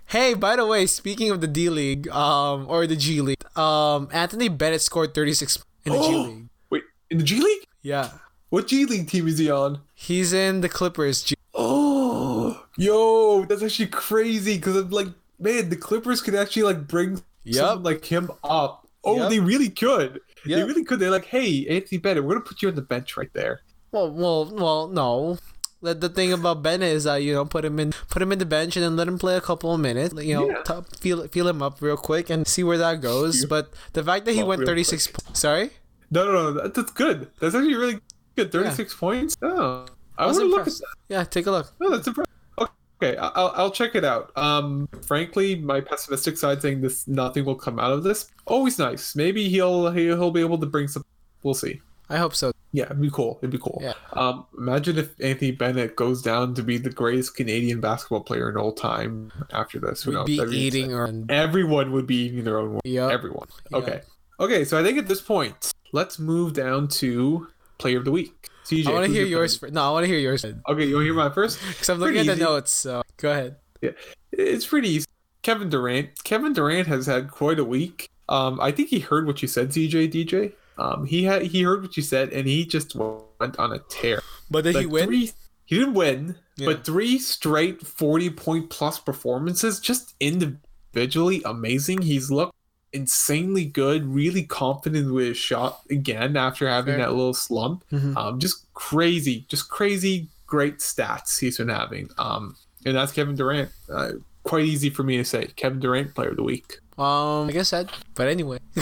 Hey, by the way, speaking of the D League, um, or the G League, um, Anthony Bennett scored 36 in the G League. Wait, in the G League? Yeah. What G League team is he on? He's in the Clippers. G- oh, yo, that's actually crazy because I'm like, man, the Clippers could actually like bring yep. like him up. Oh, yep. they really could. Yep. They really could. They're like, hey, Anthony Bennett, we're gonna put you on the bench right there. Well, well, well, no. The, the thing about Bennett is that you know put him in put him in the bench and then let him play a couple of minutes. You know, yeah. t- feel feel him up real quick and see where that goes. But the fact that he went thirty six. Po- sorry. No, no, no. That's good. That's actually really good. Thirty six yeah. points. Oh, I, I want to look at that. Yeah, take a look. Oh, that's impressive. Okay, I'll, I'll check it out. Um, frankly, my pessimistic side saying this nothing will come out of this. Always nice. Maybe he'll he'll be able to bring some. We'll see. I hope so. Yeah, it'd be cool. It'd be cool. Yeah. Um, imagine if Anthony Bennett goes down to be the greatest Canadian basketball player in all time after this. Who knows? Be eating or everyone would be eating their own. Yeah. Everyone. Okay. Okay. So I think at this point, let's move down to player of the week. CJ, I want to hear yours. First. No, I want to hear yours. Okay, you want to hear mine first? Because I'm looking pretty at the easy. notes. So go ahead. Yeah, it's pretty easy. Kevin Durant. Kevin Durant has had quite a week. Um, I think he heard what you said, CJ DJ. Um, he had he heard what you said, and he just went on a tear. But did like he win? Three, he didn't win, yeah. but three straight forty point plus performances, just individually amazing. He's looked insanely good, really confident with his shot again after having Fair. that little slump. Mm-hmm. Um, just crazy, just crazy great stats he's been having. Um, and that's Kevin Durant. Uh, quite easy for me to say. Kevin Durant, player of the week. Um, I guess that. But anyway,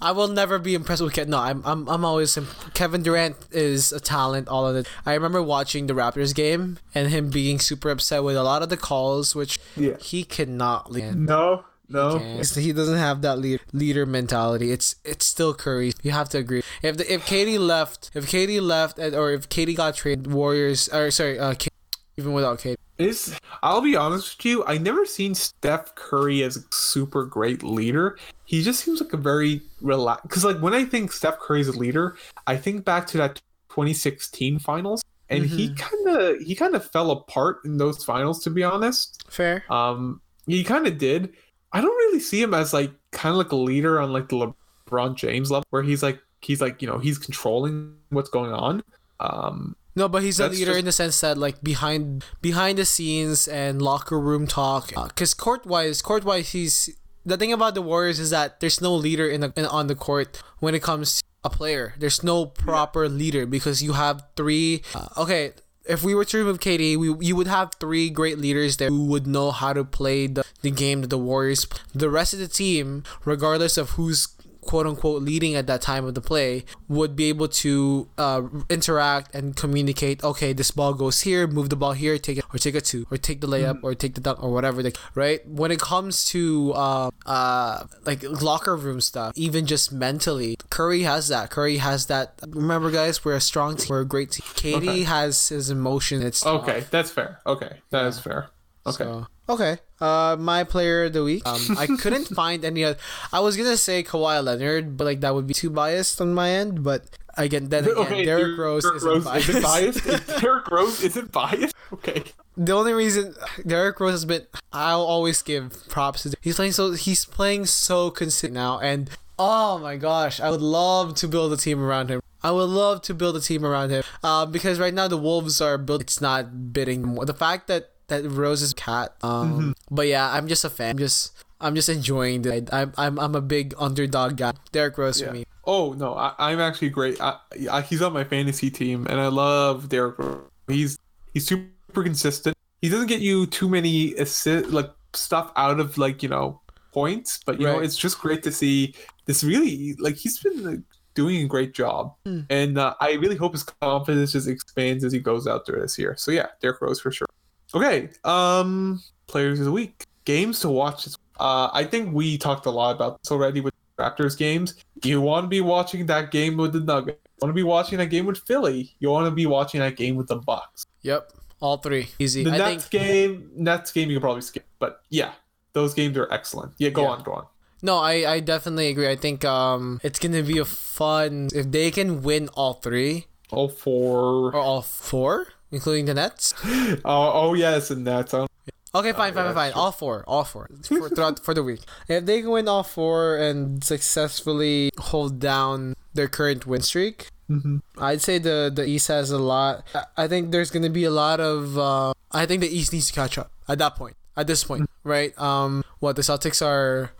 I will never be impressed with Kevin. No, I'm, I'm, I'm always imp- Kevin Durant is a talent. All of it. I remember watching the Raptors game and him being super upset with a lot of the calls, which Yeah. he cannot lead. No, no. He's- He doesn't have that lead, leader mentality. It's it's still Curry. You have to agree. If the, if KD left, if KD left, or if KD got traded, Warriors or sorry, uh, K- even without KD, Is I'll be honest with you, I never seen Steph Curry as a super great leader. He just seems like a very relaxed. Because like when I think Steph Curry's a leader, I think back to that 2016 finals, and he kind of he kind of fell apart in those finals. To be honest, fair. um, he kind of did. I don't really see him as like kind of like a leader on like the LeBron James level, where he's like he's like you know he's controlling what's going on. Um, No, but he's a leader just- in the sense that like behind behind the scenes and locker room talk. Because court wise, court wise, he's the thing about the Warriors is that there's no leader in, the, in on the court when it comes to a player. There's no proper leader because you have three. Uh, okay. If we were to remove KD, we you would have three great leaders there who would know how to play the, the game that the Warriors. The rest of the team, regardless of who's quote unquote leading at that time of the play would be able to uh, interact and communicate okay this ball goes here move the ball here take it or take a two or take the layup or take the dunk or whatever the, right when it comes to uh, uh, like locker room stuff even just mentally curry has that curry has that remember guys we're a strong team we're a great team KD Okay. has his emotion it's tough. okay, that's fair. Okay, that is fair. Okay. So, okay. Uh, my player of the week. Um, I couldn't find any. Other, I was gonna say Kawhi Leonard, but like that would be too biased on my end. But again, then again, okay, Derrick Rose Derrick isn't Rose biased. isn't biased. Derrick Rose isn't biased. Okay. the only reason Derrick Rose has been, I'll always give props to. He's playing so. He's playing so consistent now, and oh my gosh, I would love to build a team around him. I would love to build a team around him. Uh, because right now the Wolves are built. It's not bidding. The fact that that Rose's cat. Um, but yeah, I'm just a fan. I'm just. I'm just enjoying it. I'm, I'm, I'm a big underdog guy. Derrick Rose Yeah. for me. Oh no, I, I'm actually great. I, I, he's on my fantasy team, and I love Derrick Rose. He's he's super consistent. He doesn't get you too many assist like stuff out of like you know points, but you know it's just great to see this really like he's been like, doing a great job, Hmm. and uh, I really hope his confidence just expands as he goes out there this year. So yeah, Derrick Rose for sure. Okay, um, players of the week, games to watch. Uh, I think we talked a lot about this already with Raptors games. You want to be watching that game with the Nuggets. You want to be watching that game with Philly. You want to be watching that game with the Bucks. Yep. All three. Easy. The I Nets think. game, Nets game, you can probably skip. But yeah, those games are excellent. Yeah, go Yeah. on, go on. No, I, I definitely agree. I think um it's gonna be a fun if they can win all three Oh, for or all four, including the Nets. oh, oh yes, and Nets. Okay, fine, fine, yeah, fine, fine. All four, all four for, throughout for the week. If they can win all four and successfully hold down their current win streak, Mhm. I'd say the the East has a lot. I- I think there's gonna be a lot of. Uh, I think the East needs to catch up at that point. At this point, right? Um, what the Celtics are,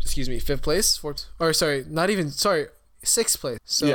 excuse me, fifth place, fourth, or sorry, not even sorry, sixth place. So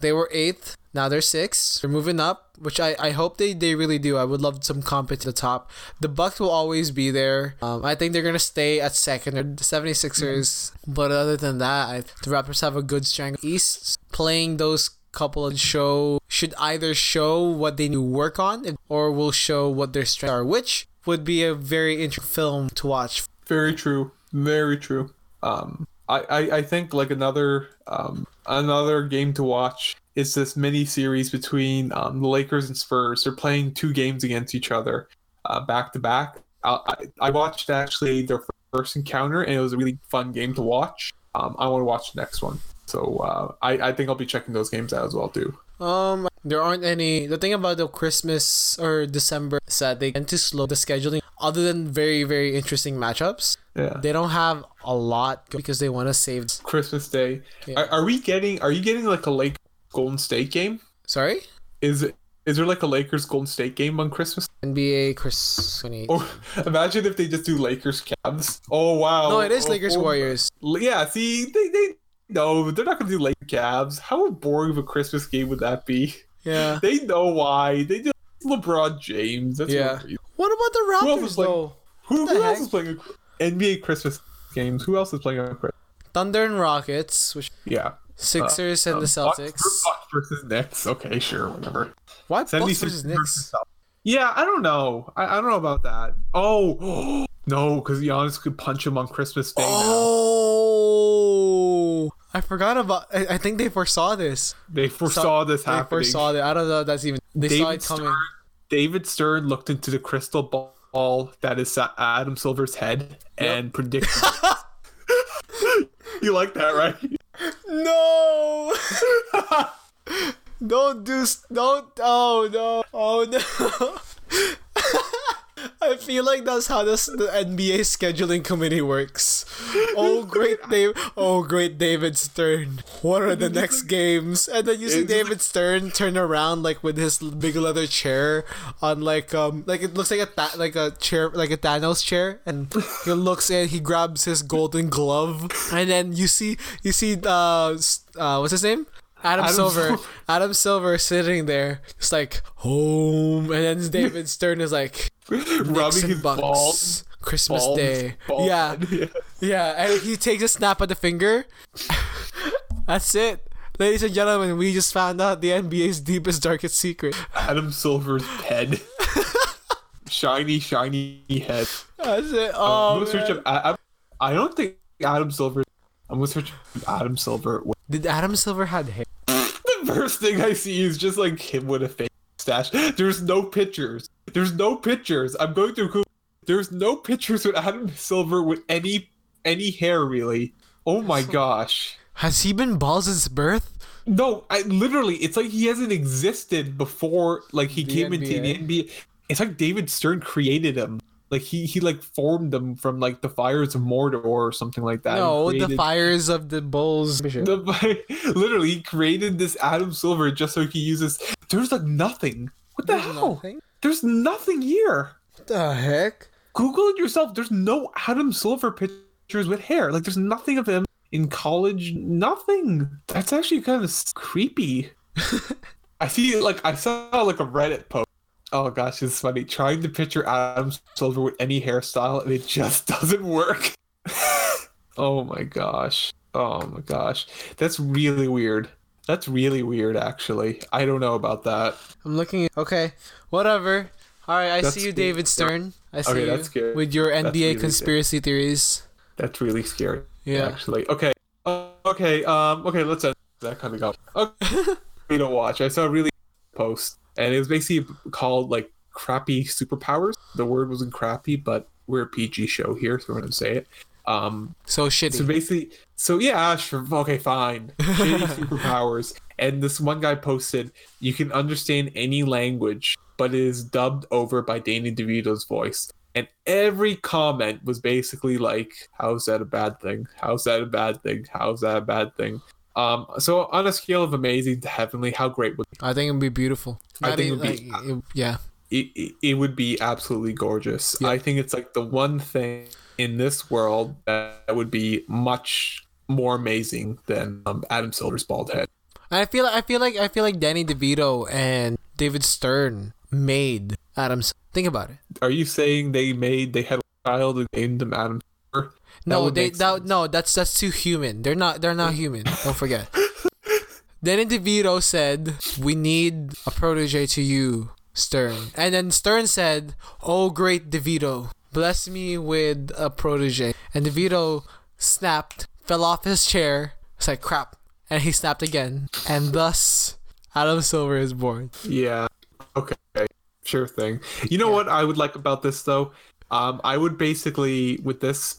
they were eighth. Now they're six. They're moving up, which I, I hope they, they really do. I would love some comp at the top. The Bucks will always be there. Um, I think they're gonna stay at second. Or the 76ers. But other than that, I, the Raptors have a good strength. East playing those couple of show should either show what they need to work on or will show what their strengths are, which would be a very interesting film to watch. Very true. Very true. Um, I, I, I think like another um, another game to watch is this mini series between um, the Lakers and Spurs. They're playing two games against each other, uh, back to back. I, watched actually their first encounter, and it was a really fun game to watch. Um, I want to watch the next one, so uh, I I think I'll be checking those games out as well too. Um, there aren't any. The thing about the Christmas or December is that they tend to slow the scheduling. Other than very very interesting matchups, Yeah. they don't have a lot because they want to save. Christmas Day. Yeah. Are, are we getting? Are you getting like a Lake Golden State game? Sorry, Is it? Is there like a Lakers Golden State game on Christmas? NBA Chris 28. Or imagine if they just do Lakers Cavs. Oh wow. no, it is Oh, Lakers oh, oh Warriors. Yeah, see, they they no, they're not gonna do Lakers Cavs. How boring of a Christmas game would that be? Yeah. They know why. They just LeBron James. That's Yeah. what What about the Who else Raptors is playing- though? Who, else is playing a NBA Christmas? games. Who else is playing on Christmas? Thunder and Rockets, which Yeah. Sixers and Um, the Celtics. Bucks versus Knicks. Okay, sure, whatever. Why Bucks 76 versus Knicks? Celtics. Yeah, I don't know. I, I don't know about that. Oh, no, because Giannis could punch him on Christmas Day. now. Oh, I forgot about. I, I think they foresaw this. They foresaw this happening. They foresaw that. I don't know. if That's even. They saw it David coming. Stern, David Stern looked into the crystal ball that is Adam Silver's head and predicted. you like that, right? No. don't do. Don't. Oh no. Oh no. I feel like that's how this the NBA scheduling committee works. Oh great Dave! Oh great David Stern! What are the next games? And then you see David Stern turn around like with his big leather chair on like um like it looks like a th- like a chair like a Thanos chair, and he looks in, he grabs his golden glove, and then you see you see uh uh what's his name? Adam, Adam Silver. Silver. Adam Silver sitting there, just like home, and then David Stern is like Rubbing his balls. Christmas balls, Day. balls. Yeah, yeah, and he takes a snap of the finger. That's it. Ladies and gentlemen, we just found out the NBA's deepest, darkest secret. Adam Silver's head. shiny, shiny head. That's it. I'm Oh, gonna search man. up. I, I, I don't think Adam Silver. I'm gonna search Adam Silver. Did Adam Silver had hair? The first thing I see is just like him with a fake There's no pictures. There's no pictures. I'm going through. Google. There's no pictures with Adam Silver with any any hair really. Oh my gosh. Has he been bald since birth? No, I literally. It's like he hasn't existed before. Like he The came into the NBA? NBA. It's like David Stern created him. Like he he like formed them from like the fires of Mordor or something like that. no, the fires of the Bulls. The, literally, he created this Adam Silver just so he could use this. There's like nothing. What the There's hell? nothing? There's nothing here. What the heck? Google it yourself. There's no Adam Silver pictures with hair. Like there's nothing of him in college. Nothing. That's actually kind of creepy. I see. Like I saw like a Reddit post. Oh gosh, it's funny. Trying to picture Adam Silver with any hairstyle and it just doesn't work. oh my gosh. Oh my gosh. That's really weird. That's really weird actually. I don't know about that. I'm looking. Okay, whatever. All right, I That's see you. David Stern. I see Okay, you that's scary. with your NBA Reddit conspiracy theories. That's really scary. Yeah. Actually. Okay. Uh, okay. Um. Okay. Let's end that kind of go. Okay. we don't watch. I saw a really post, and it was basically called like crappy superpowers. The word wasn't crappy, but we're a PG show here, so we're gonna say it. Um. So shitty. So basically, so yeah, sure. Okay, fine. Shitty superpowers. And this one guy posted, you can understand any language, but it is dubbed over by Danny DeVito's voice. And every comment was basically like, "How's that a bad thing? How's that a bad thing? How's that a bad thing?" Um. So on a scale of amazing to heavenly, how great would I think it'd be beautiful. I think e- it'd be- like, it- yeah. it, it, it would be absolutely gorgeous. Yeah. I think it's like the one thing in this world that would be much more amazing than um, Adam Silver's bald head. I feel I feel like I feel like Danny DeVito and David Stern made Adams. Think about it. Are you saying they made they had a child and named him Adam Silver? No, they that, no, that's that's too human. They're not they're not human. Don't forget. Danny DeVito said, "We need a protege to you, Stern." And then Stern said, "Oh great DeVito, bless me with a protege." And DeVito snapped, fell off his chair. It's like crap, and he snapped again, and thus Adam Silver is born. Yeah. Okay. Sure thing. You know what I would like about this though? Um, I would basically with this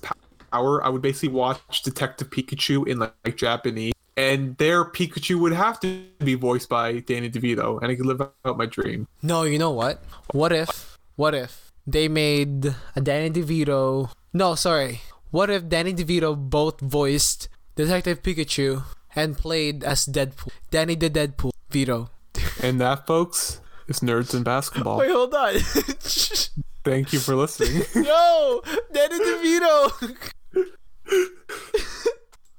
power, I would basically watch Detective Pikachu in like, like Japanese, and their Pikachu would have to be voiced by Danny DeVito, and I could live out my dream. No, you know what? What if, what if they made a Danny DeVito? No, sorry. What if Danny DeVito both voiced Detective Pikachu and played as Deadpool? Danny the Deadpool Vito. And that, folks, is Nerds in Basketball. Wait, hold on. Thank you for listening. no, Danny DeVito.